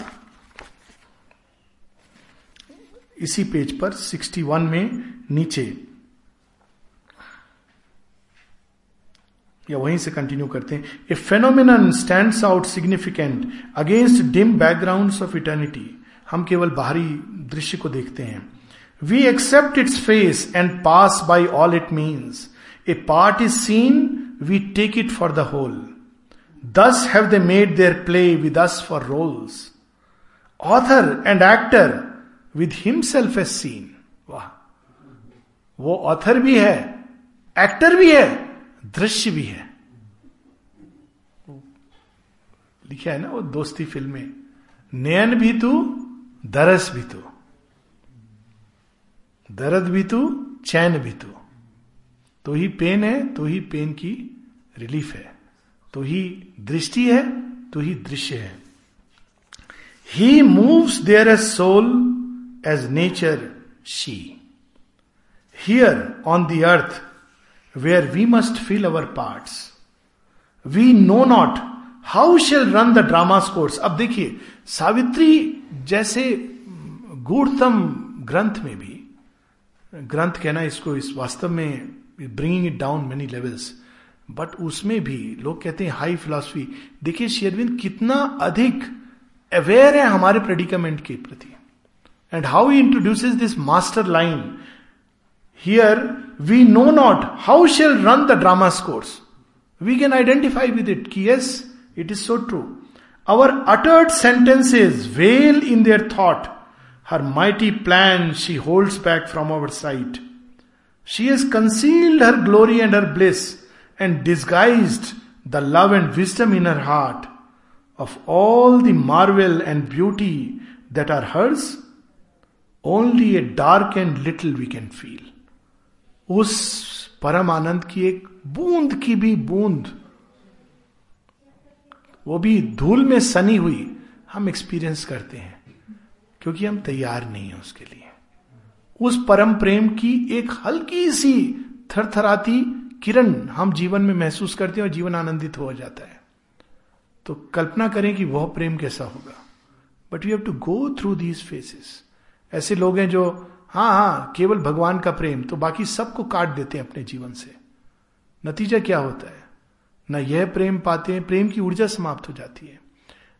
इसी पेज पर 61 में नीचे। या वहीं से कंटिन्यू करते हैं। A phenomenon stand out significant against dim background of eternity हम केवल बाहरी दृश्य को देखते हैं। We accept its face and pass by all it means a part is seen we take it for the whole thus have they made their play with us for roles author and actor with himself a scene वाह। वो author भी है actor भी है, दृश्य भी है। लिखा है ना वो दोस्ती फ़िल्म। नयन भी तू दरस भी तू। दर्द भी तू, चैन भी तू। तो ही पेन है तो ही पेन की रिलीफ है। तो ही दृष्टि है तो ही दृश्य है। He moves there a soul as nature she here on the earth where we must feel our part we know not how shall run the drama course अब देखिए, सावित्री जैसे गूढ़तम ग्रंथ में भी, ग्रंथ कहना इसको इस वास्तव में bringing it down many levels but उसमें भी लोग कहते हैं हाई फिलोसफी देखिए शेरविंद कितना अधिक अवेयर है हमारे प्रेडिकमेंट के प्रति। And how he introduces this master line here we know not how shall run the drama course we can identify with it की yes it is so true our uttered sentences well in their thought her mighty plan she holds back from our sight she has concealed her glory and her bliss and disguised the love and wisdom in her heart of all the marvel and beauty that are hers only a dark and little we can feel उस परम आनंद की एक बूंद की भी बूंद वो भी धूल में सनी हुई हम एक्सपीरियंस करते हैं, क्योंकि हम तैयार नहीं है उसके लिए। उस परम प्रेम की एक हल्की सी थरथराती किरण हम जीवन में महसूस करते हैं और जीवन आनंदित हो जाता है। तो कल्पना करें कि वह प्रेम कैसा होगा। But you have to go through these phases ऐसे लोग हैं जो हाँ हाँ केवल भगवान का प्रेम तो बाकी सबको काट देते हैं अपने जीवन से। नतीजा क्या होता है? न यह प्रेम पाते हैं, प्रेम की ऊर्जा समाप्त हो जाती है।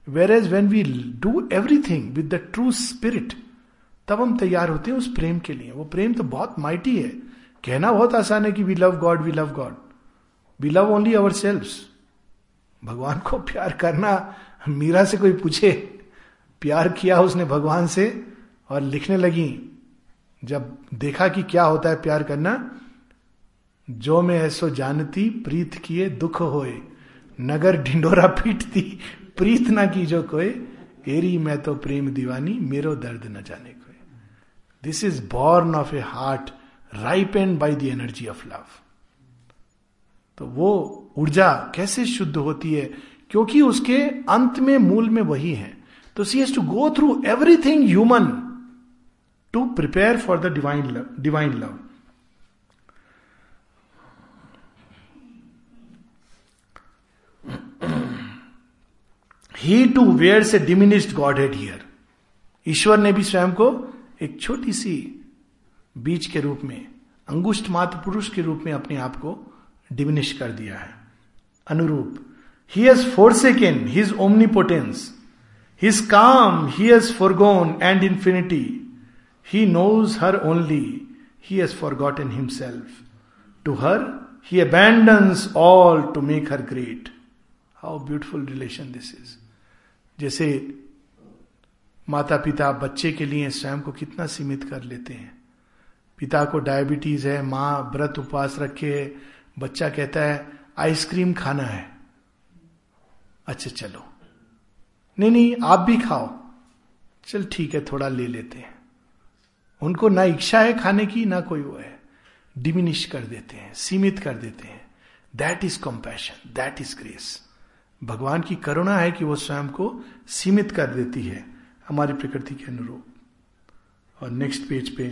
Whereas when we do everything with the true spirit तब हम तैयार होते हैं उस प्रेम के लिए। वो प्रेम तो बहुत माइटी है। कहना बहुत आसान है कि we love God we love God we love only our selves भगवान को प्यार करना, मीरा से कोई पूछे, प्यार किया उसने भगवान से, और लिखने लगी, जब देखा कि क्या होता है प्यार करना जो मैं ऐसो जानती, प्रीत किए दुख होए। नगर ढिंडोरा पीटती, प्रीत ना की जो कोई एरी मैं तो प्रेम दीवानी, मेरो दर्द न जाने कोई this is born of a heart ripe and by the energy of love तो वो ऊर्जा कैसे शुद्ध होती है? क्योंकि उसके अंत में, मूल में वही है। तो she has to go through everything human to prepare for the divine love divine love he too wear the diminished godhead here ईश्वर ने भी स्वयं को एक छोटी सी बीज के रूप में अंगुष्ठ मात्र पुरुष के रूप में अपने आप को डिमिनिश कर दिया है। अनुरूप he has forsaken his omnipotence his calm he has forgone and infinity he knows her only he has forgot in himself to her he abandons all to make her great how beautiful relation this is जैसे माता पिता बच्चे के लिए स्वयं को कितना सीमित कर लेते हैं। पिता को डायबिटीज़ है, माँ व्रत उपवास रखे है बच्चा कहता है, आइसक्रीम खाना है। अच्छा चलो। नहीं नहीं, आप भी खाओ। चल, ठीक है, थोड़ा ले लेते हैं। उनको ना इच्छा है खाने की, ना कोई वो है। डिमिनिश कर देते हैं, सीमित कर देते हैं। That is compassion that is grace भगवान की करुणा है कि वो स्वयं को सीमित कर देती है हमारी प्रकृति के अनुरूप। और नेक्स्ट पेज पे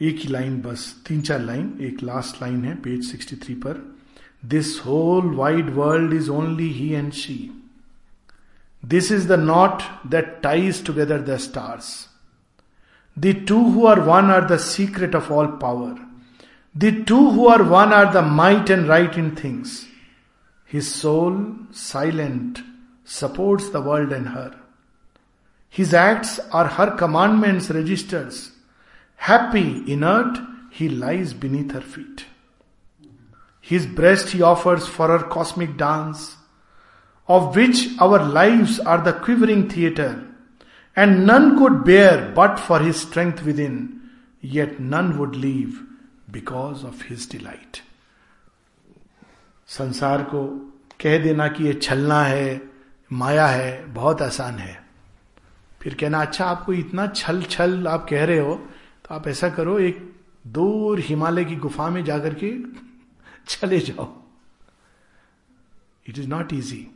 एक ही लाइन बस, तीन चार लाइन एक लास्ट लाइन है पेज 63 पर। This whole wide world is only he and she this is the knot that ties together the stars the two who are one are the secret of all power the two who are one are the might and right in things His soul, silent, supports the world and her. His acts are her commandments registers. Happy, inert, he lies beneath her feet. His breast he offers for her cosmic dance, of which our lives are the quivering theatre, and none could bear but for his strength within, yet none would leave because of his delight. संसार को कह देना कि ये छलना है, माया है, बहुत आसान है। फिर कहना अच्छा आपको इतना छल छल आप कह रहे हो तो आप ऐसा करो, एक दूर हिमालय की गुफा में जाकर के चले जाओ। It is not easy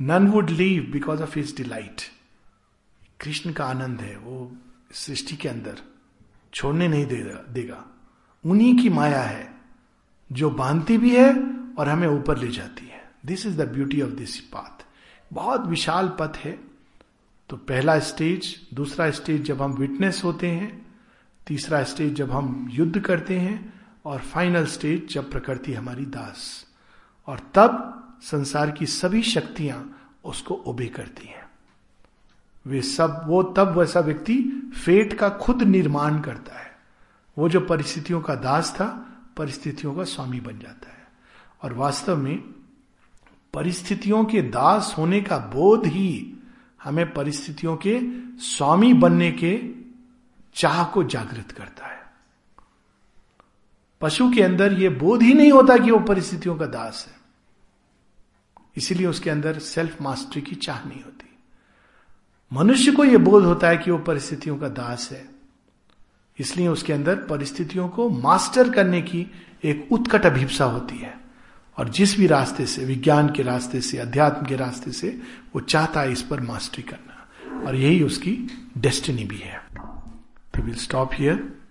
none would leave because of his delight Krishna का आनंद है, वो सृष्टि के अंदर छोड़ने नहीं देगा देगा। उन्हीं की माया है। जो बांधती भी है और हमें ऊपर ले जाती है। This is the beauty of this path बहुत विशाल पथ है। तो पहला स्टेज दूसरा स्टेज जब हम विटनेस होते हैं, तीसरा स्टेज जब हम युद्ध करते हैं, और फाइनल स्टेज जब प्रकृति हमारी दास। और तब संसार की सभी शक्तियाँ उसको ओबे करती हैं। वे सब, वो तब वैसा व्यक्ति फेट का खुद निर्माण करता है। वो जो परिस्थितियों का दास था परिस्थितियों का स्वामी बन जाता है। और वास्तव में परिस्थितियों के दास होने का बोध ही हमें परिस्थितियों के स्वामी बनने के चाह को जागृत करता है। पशु के अंदर यह बोध ही नहीं होता कि वो परिस्थितियों का दास है। इसीलिए उसके अंदर सेल्फ मास्टरी की चाह नहीं होती। मनुष्य को यह बोध होता है कि वो परिस्थितियों का दास है। इसलिए उसके अंदर परिस्थितियों को मास्टर करने की एक उत्कट अभिप्सा होती है। और जिस भी रास्ते से, विज्ञान के रास्ते से, अध्यात्म के रास्ते से, वो चाहता है इस पर मास्टरी करना। और यही उसकी डेस्टिनी भी है। Will stop here